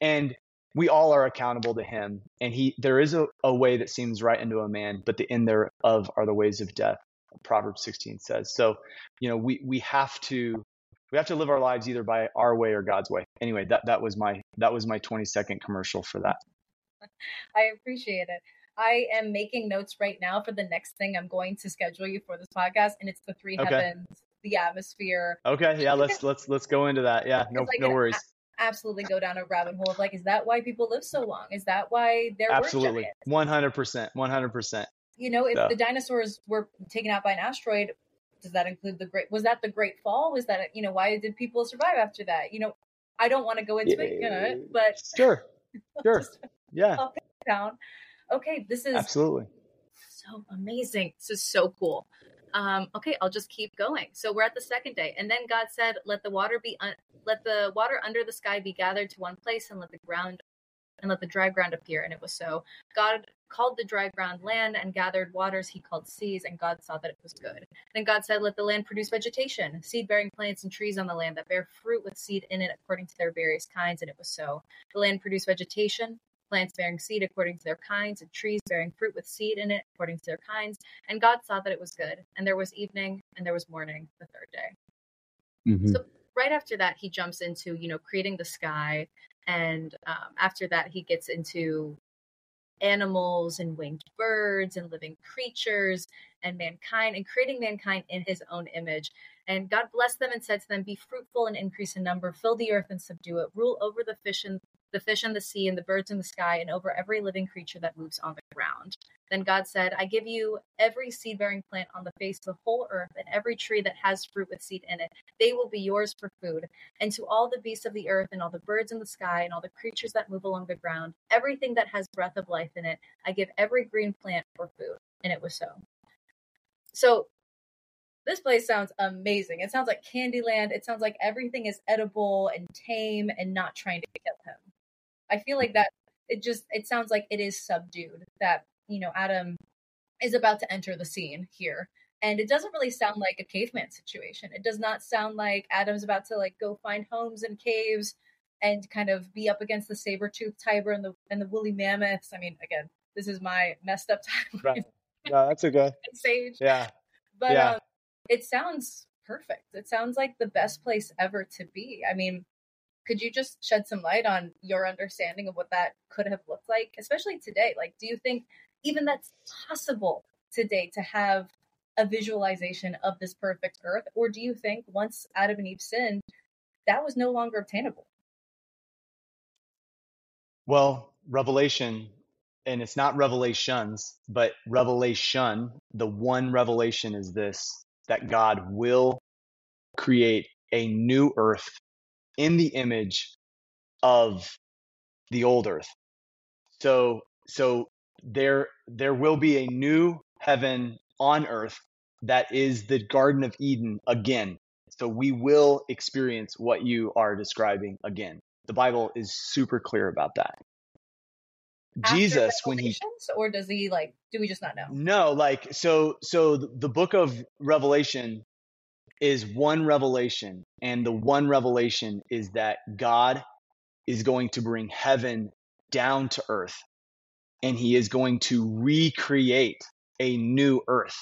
And we all are accountable to him. And he there is a, a way that seems right unto a man, but the end thereof are the ways of death. Proverbs 16 says. So, you know, we we have to we have to live our lives either by our way or God's way. Anyway, that that was my that was my 20 second commercial for that. I appreciate it. I am making notes right now for the next thing I'm going to schedule you for this podcast, and it's the three Okay. heavens, the atmosphere. Okay, yeah, let's let's let's go into that. Yeah, no I no worries. Absolutely go down a rabbit hole of like, is that why people live so long? Is that why they're Absolutely. were giants? 100%. 100%. You know, if the dinosaurs were taken out by an asteroid, does that include the great? Was that the Great Fall? Was that you know why did people survive after that? You know, I don't want to go into it, you know, but Sure. Sure. Yeah, down. Okay, this is absolutely. so amazing. This is so cool. Um, okay, I'll just keep going. So we're at the second day, and then God said, "Let the water be, un- let the water under the sky be gathered to one place, and let the ground, and let the dry ground appear." And it was so. God called the dry ground land and gathered waters he called seas, and God saw that it was good. Then God said, Let the land produce vegetation, seed bearing plants and trees on the land that bear fruit with seed in it according to their various kinds, and it was so. The land produced vegetation, plants bearing seed according to their kinds, and trees bearing fruit with seed in it according to their kinds. And God saw that it was good. And there was evening and there was morning the third day. Mm-hmm. So right after that, he jumps into, you know, creating the sky. And um, after that, he gets into animals and winged birds and living creatures and mankind and creating mankind in his own image. And God blessed them and said to them, Be fruitful and increase in number, fill the earth and subdue it, rule over the fish and the fish in the sea and the birds in the sky, and over every living creature that moves on the ground. Then God said, I give you every seed bearing plant on the face of the whole earth, and every tree that has fruit with seed in it. They will be yours for food. And to all the beasts of the earth, and all the birds in the sky, and all the creatures that move along the ground, everything that has breath of life in it, I give every green plant for food. And it was so. So this place sounds amazing. It sounds like Candyland. It sounds like everything is edible and tame and not trying to kill him. I feel like that it just it sounds like it is subdued that you know Adam is about to enter the scene here and it doesn't really sound like a caveman situation. It does not sound like Adam's about to like go find homes and caves and kind of be up against the saber tooth tiger and the and the woolly mammoths. I mean, again, this is my messed up time. Right. No, that's okay. Sage. Yeah. But yeah. Um, it sounds perfect. It sounds like the best place ever to be. I mean, could you just shed some light on your understanding of what that could have looked like, especially today? Like, do you think even that's possible today to have a visualization of this perfect earth? Or do you think once Adam and Eve sinned, that was no longer obtainable? Well, revelation, and it's not revelations, but revelation, the one revelation is this that God will create a new earth in the image of the old earth. So so there there will be a new heaven on earth that is the garden of Eden again. So we will experience what you are describing again. The Bible is super clear about that. After Jesus when he or does he like do we just not know? No, like so so the book of Revelation is one revelation. And the one revelation is that God is going to bring heaven down to earth and he is going to recreate a new earth.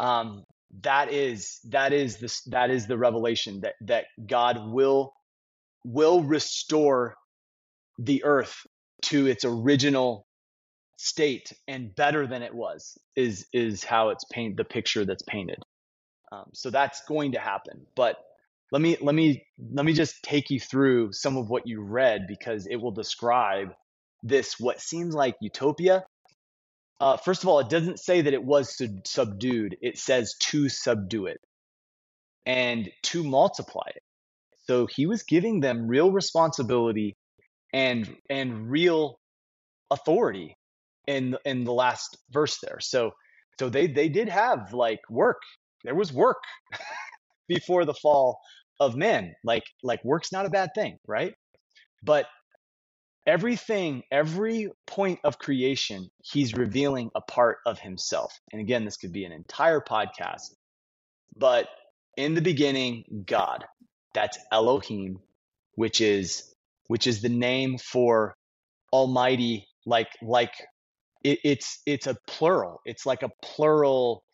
Um, that is that is this that is the revelation that that God will will restore the earth to its original state and better than it was is is how it's paint the picture that's painted um, so that's going to happen. But let me let me let me just take you through some of what you read because it will describe this what seems like utopia. Uh, first of all, it doesn't say that it was sub- subdued. It says to subdue it and to multiply it. So he was giving them real responsibility and and real authority in in the last verse there. So so they they did have like work there was work before the fall of men. Like like work's not a bad thing, right? But everything, every point of creation, he's revealing a part of himself. And again, this could be an entire podcast. But in the beginning, God. That's Elohim, which is which is the name for Almighty, like like it, it's it's a plural. It's like a plural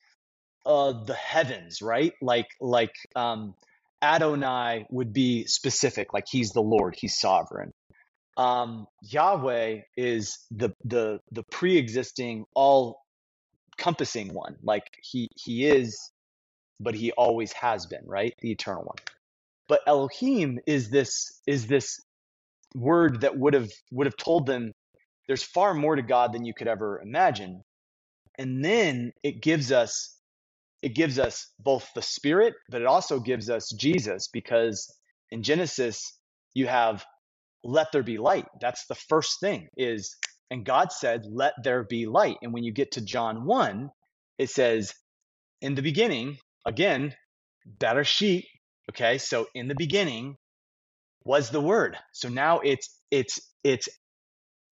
uh, the heavens, right? Like like um, Adonai would be specific, like he's the Lord, he's sovereign. Um, Yahweh is the the the pre-existing, all compassing one. Like he he is, but he always has been, right? The eternal one. But Elohim is this is this word that would have would have told them there's far more to God than you could ever imagine. And then it gives us it gives us both the spirit, but it also gives us Jesus because in Genesis, you have let there be light. That's the first thing is, and God said, let there be light. And when you get to John 1, it says, in the beginning, again, Bereshit. Okay. So in the beginning was the word. So now it's, it's, it's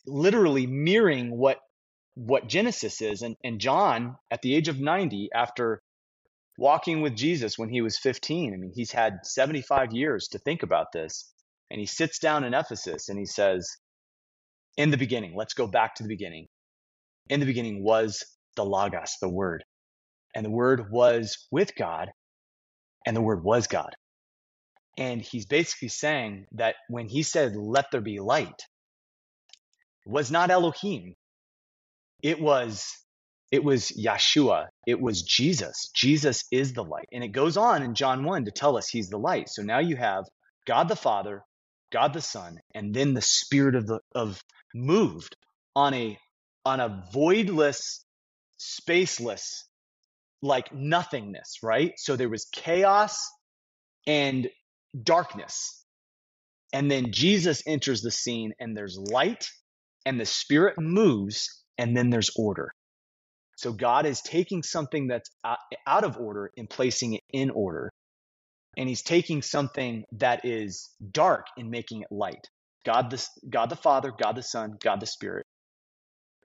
literally mirroring what what Genesis is. And, and John, at the age of 90, after walking with Jesus when he was 15, I mean, he's had 75 years to think about this. And he sits down in Ephesus and he says, In the beginning, let's go back to the beginning. In the beginning was the Logos, the Word. And the Word was with God, and the Word was God. And he's basically saying that when he said, Let there be light, was not Elohim. It was it was Yeshua. It was Jesus. Jesus is the light. And it goes on in John 1 to tell us he's the light. So now you have God the Father, God the Son, and then the Spirit of the of moved on a on a voidless, spaceless, like nothingness, right? So there was chaos and darkness. And then Jesus enters the scene and there's light and the spirit moves and then there's order. So God is taking something that's out of order and placing it in order. And he's taking something that is dark and making it light. God the, God the Father, God the Son, God the Spirit.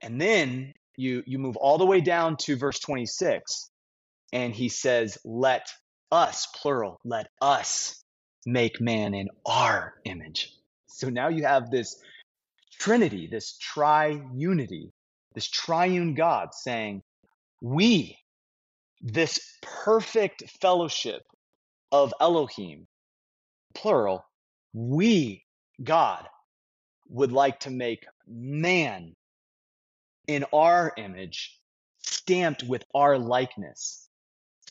And then you you move all the way down to verse 26 and he says let us plural let us make man in our image. So now you have this Trinity, this triunity, this triune God saying, We, this perfect fellowship of Elohim, plural, we, God, would like to make man in our image, stamped with our likeness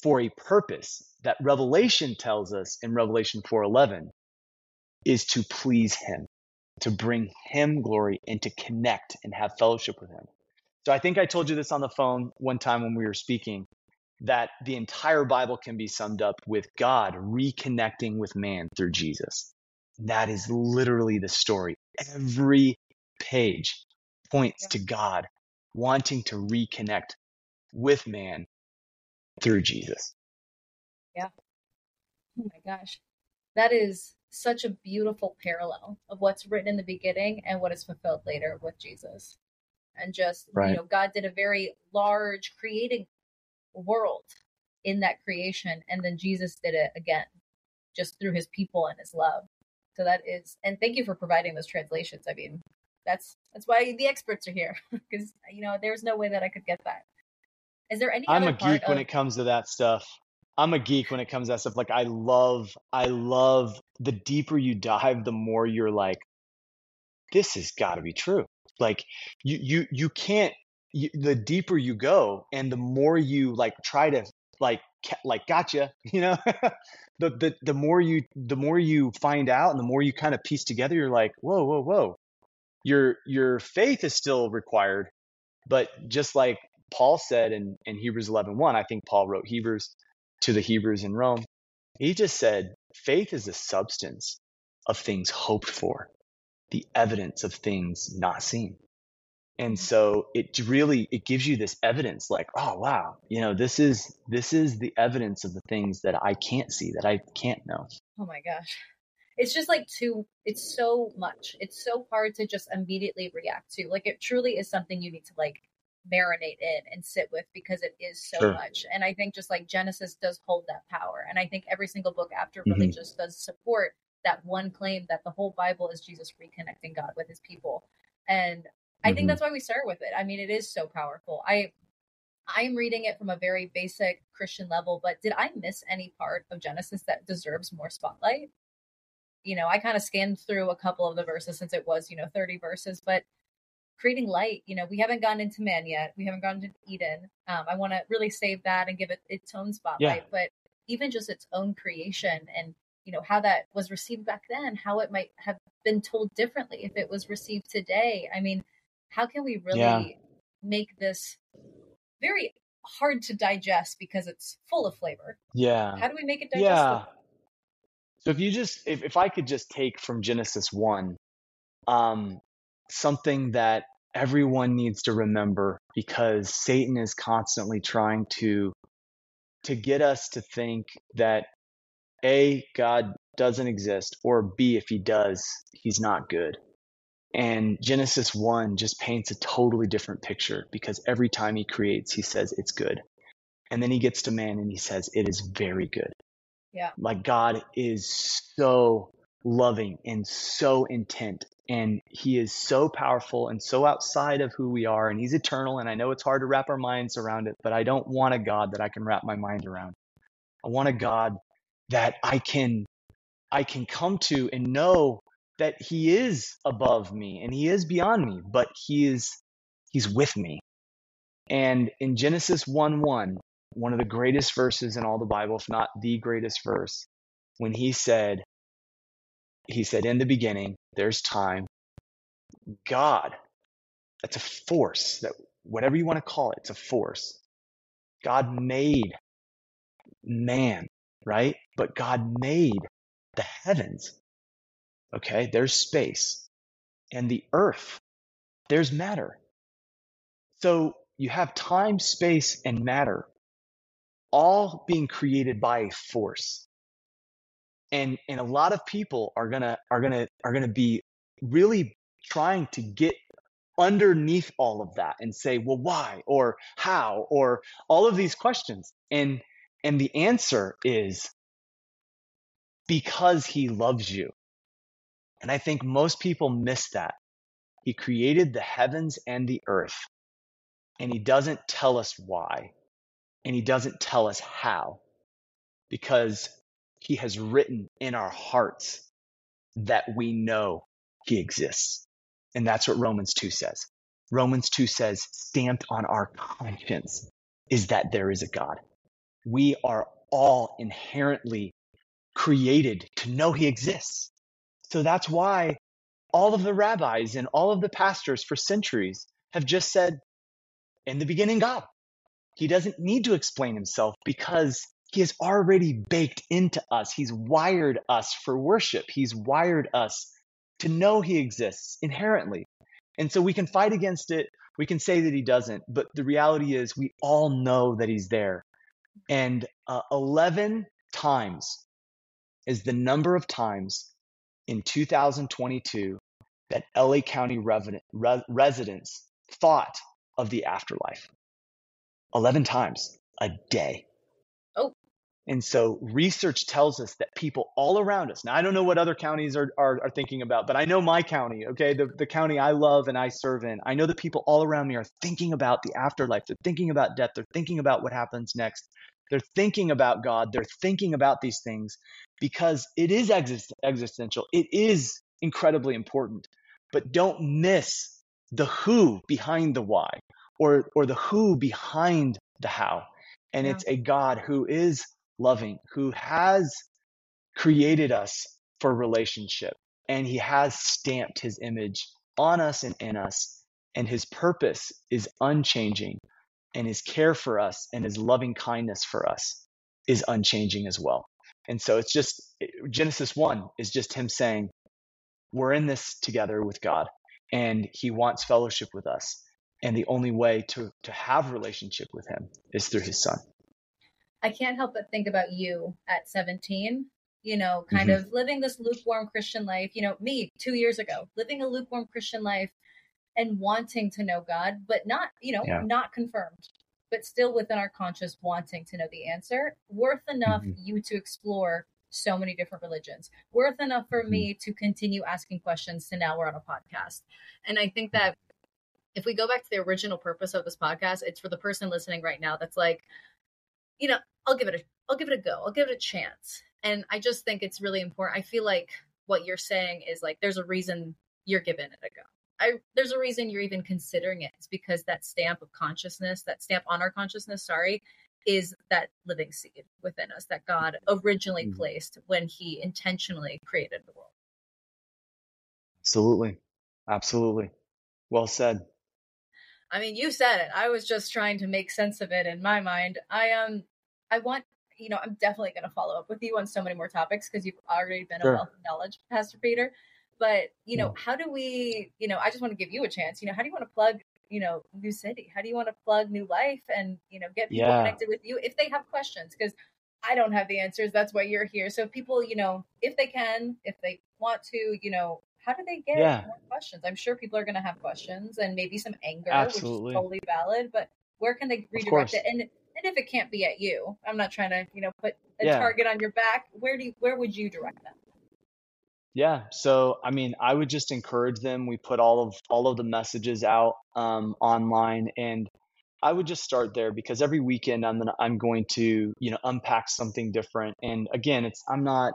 for a purpose that Revelation tells us in Revelation 4:11 is to please him to bring him glory and to connect and have fellowship with him. So I think I told you this on the phone one time when we were speaking that the entire Bible can be summed up with God reconnecting with man through Jesus. That is literally the story. Every page points to God wanting to reconnect with man through Jesus. Yeah. Oh my gosh. That is such a beautiful parallel of what's written in the beginning and what is fulfilled later with Jesus. And just, right. you know, God did a very large creating world in that creation. And then Jesus did it again, just through his people and his love. So that is, and thank you for providing those translations. I mean, that's that's why the experts are here because you know there's no way that I could get that. Is there any? I'm a geek of... when it comes to that stuff. I'm a geek when it comes to that stuff. Like I love, I love the deeper you dive, the more you're like, this has got to be true. Like you, you, you can't. You, the deeper you go, and the more you like try to like, like, gotcha. You know, the the the more you, the more you find out, and the more you kind of piece together, you're like, whoa, whoa, whoa. Your your faith is still required, but just like Paul said in, in Hebrews 11, 1, I think Paul wrote Hebrews to the Hebrews in Rome. He just said, faith is the substance of things hoped for, the evidence of things not seen. And so it really it gives you this evidence like, oh wow, you know, this is this is the evidence of the things that I can't see, that I can't know. Oh my gosh. It's just like too it's so much. It's so hard to just immediately react to. Like it truly is something you need to like marinate in and sit with because it is so sure. much. And I think just like Genesis does hold that power. And I think every single book after mm-hmm. really just does support that one claim that the whole Bible is Jesus reconnecting God with his people. And I mm-hmm. think that's why we start with it. I mean, it is so powerful. I I'm reading it from a very basic Christian level, but did I miss any part of Genesis that deserves more spotlight? You know, I kind of scanned through a couple of the verses since it was, you know, 30 verses, but creating light you know we haven't gone into man yet we haven't gone into eden um, i want to really save that and give it its own spotlight yeah. but even just its own creation and you know how that was received back then how it might have been told differently if it was received today. I mean how can we really yeah. make this very hard to digest because it's full of flavor? Yeah. How do we make it digestible? Yeah so if you just if, if i could just take from genesis 1 um something that everyone needs to remember because Satan is constantly trying to to get us to think that a God doesn't exist or b if he does he's not good. And Genesis 1 just paints a totally different picture because every time he creates, he says it's good. And then he gets to man and he says it is very good. Yeah. Like God is so loving and so intent and he is so powerful and so outside of who we are and he's eternal and I know it's hard to wrap our minds around it, but I don't want a God that I can wrap my mind around. I want a God that I can I can come to and know that he is above me and he is beyond me, but he is he's with me. And in Genesis 1 1, one of the greatest verses in all the Bible, if not the greatest verse, when he said, he said, in the beginning, there's time. God, that's a force that whatever you want to call it, it's a force. God made man, right? But God made the heavens. Okay, there's space. And the earth, there's matter. So you have time, space, and matter all being created by a force. And and a lot of people are gonna are gonna are gonna be really trying to get underneath all of that and say, well, why or how or all of these questions. And and the answer is because he loves you. And I think most people miss that. He created the heavens and the earth, and he doesn't tell us why, and he doesn't tell us how, because he has written in our hearts that we know he exists. And that's what Romans 2 says. Romans 2 says, stamped on our conscience is that there is a God. We are all inherently created to know he exists. So that's why all of the rabbis and all of the pastors for centuries have just said, in the beginning, God. He doesn't need to explain himself because he is already baked into us. He's wired us for worship. He's wired us to know he exists inherently. And so we can fight against it. We can say that he doesn't, but the reality is we all know that he's there. And uh, 11 times is the number of times in 2022 that LA County residents thought of the afterlife. 11 times a day. And so research tells us that people all around us, now I don't know what other counties are, are, are thinking about, but I know my county, okay, the, the county I love and I serve in. I know the people all around me are thinking about the afterlife. They're thinking about death. They're thinking about what happens next. They're thinking about God. They're thinking about these things because it is exist- existential. It is incredibly important. But don't miss the who behind the why or, or the who behind the how. And yeah. it's a God who is loving, who has created us for relationship, and he has stamped his image on us and in us. And his purpose is unchanging, and his care for us and his loving kindness for us is unchanging as well. And so it's just Genesis 1 is just him saying, We're in this together with God, and he wants fellowship with us. And the only way to, to have relationship with him is through his son. I can't help but think about you at 17, you know, kind mm-hmm. of living this lukewarm Christian life. You know, me two years ago, living a lukewarm Christian life and wanting to know God, but not, you know, yeah. not confirmed but still within our conscious wanting to know the answer, worth enough mm-hmm. you to explore so many different religions, worth enough for mm-hmm. me to continue asking questions to now we're on a podcast. And I think that if we go back to the original purpose of this podcast, it's for the person listening right now that's like, you know, I'll give it a I'll give it a go. I'll give it a chance. And I just think it's really important. I feel like what you're saying is like there's a reason you're giving it a go. I, there's a reason you're even considering it. It's because that stamp of consciousness, that stamp on our consciousness, sorry, is that living seed within us that God originally mm-hmm. placed when He intentionally created the world. Absolutely. Absolutely. Well said. I mean, you said it. I was just trying to make sense of it in my mind. I um I want you know, I'm definitely going to follow up with you on so many more topics because you've already been sure. a wealth of knowledge, Pastor Peter. But, you know, how do we, you know, I just want to give you a chance. You know, how do you want to plug, you know, New City? How do you want to plug New Life and, you know, get people yeah. connected with you if they have questions? Because I don't have the answers. That's why you're here. So people, you know, if they can, if they want to, you know, how do they get Yeah, more questions? I'm sure people are going to have questions and maybe some anger, which is totally valid, but where can they redirect it? And and if it can't be at you, I'm not trying to, you know, put a Yeah. target on your back. Where do you, where would you direct them? Yeah, so I mean, I would just encourage them. We put all of all of the messages out um, online, and I would just start there because every weekend I'm gonna I'm going to you know unpack something different. And again, it's I'm not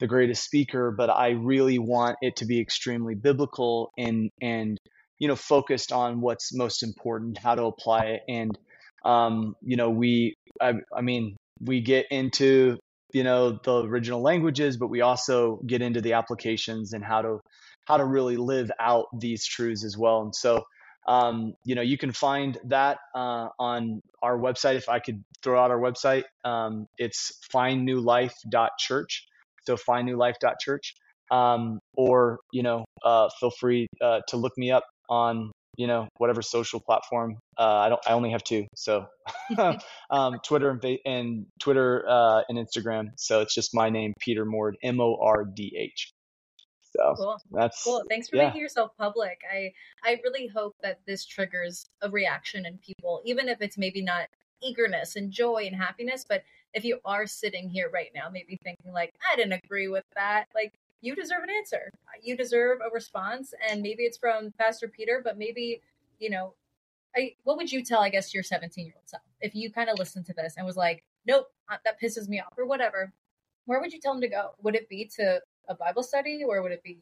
the greatest speaker, but I really want it to be extremely biblical and and you know focused on what's most important, how to apply it, and um, you know we I, I mean we get into you know the original languages but we also get into the applications and how to how to really live out these truths as well. And so um, you know you can find that uh, on our website. If i could throw out our website um, it's findnewlife.church so findnewlife.church um, or you know uh, feel free uh, to look me up on you know whatever social platform uh, i don't i only have two so um, Twitter and, and Twitter uh, and Instagram. So it's just my name, Peter Mordh, M O R D H. So Cool. that's Cool. Thanks for yeah, making yourself public. I I really hope that this triggers a reaction in people, even if it's maybe not eagerness and joy and happiness, but if you are sitting here right now, maybe thinking like, I didn't agree with that, like you deserve an answer. You deserve a response, and maybe it's from Pastor Peter, but maybe you know, I what would you tell, I guess, your 17 year old self if you kind of listened to this and was like, nope, uh, that pisses me off or whatever? Where would you tell them to go? Would it be to a Bible study or would it be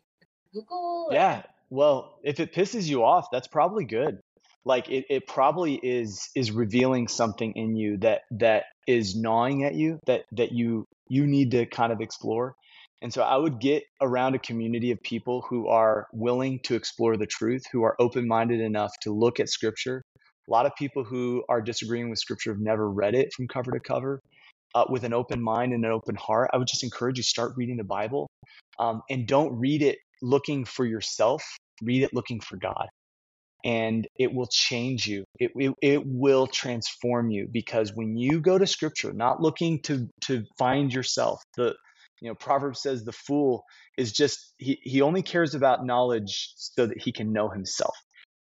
Google? Or, yeah. Well, if it pisses you off, that's probably good. Like it, it probably is is revealing something in you that that is gnawing at you that that you you need to kind of explore. And so I would get around a community of people who are willing to explore the truth, who are open minded enough to look at scripture. A lot of people who are disagreeing with scripture have never read it from cover to cover. Uh, with an open mind and an open heart, I would just encourage you start reading the Bible, um, and don't read it looking for yourself. Read it looking for God, and it will change you. It, it it will transform you because when you go to Scripture, not looking to to find yourself, the you know Proverbs says the fool is just he he only cares about knowledge so that he can know himself.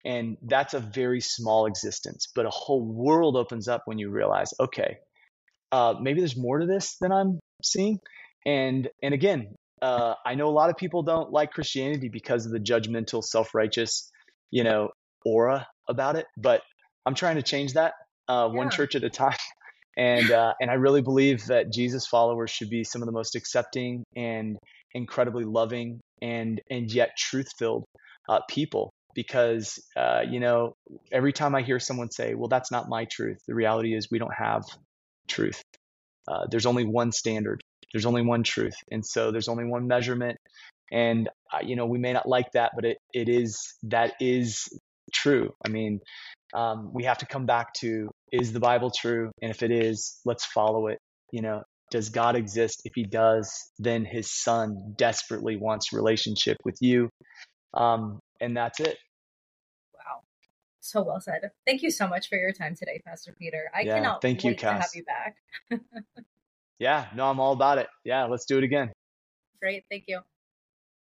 And that's a very small existence, but a whole world opens up when you realize, okay, uh, maybe there's more to this than I'm seeing. And and again, uh, I know a lot of people don't like Christianity because of the judgmental, self-righteous, you know, aura about it. But I'm trying to change that uh, one Yeah. church at a time. And uh, and I really believe that Jesus followers should be some of the most accepting and incredibly loving and and yet truth-filled uh, people. Because uh, you know, every time I hear someone say, "Well, that's not my truth," the reality is we don't have truth. Uh, there's only one standard. There's only one truth, and so there's only one measurement. And uh, you know, we may not like that, but it it is that is true. I mean, um, we have to come back to is the Bible true? And if it is, let's follow it. You know, does God exist? If He does, then His Son desperately wants relationship with you, um, and that's it. Wow. So well said. Thank you so much for your time today, Pastor Peter. I Yeah, cannot thank you, to have you back. Yeah, no, I'm all about it. Yeah, let's do it again. Great. Thank you.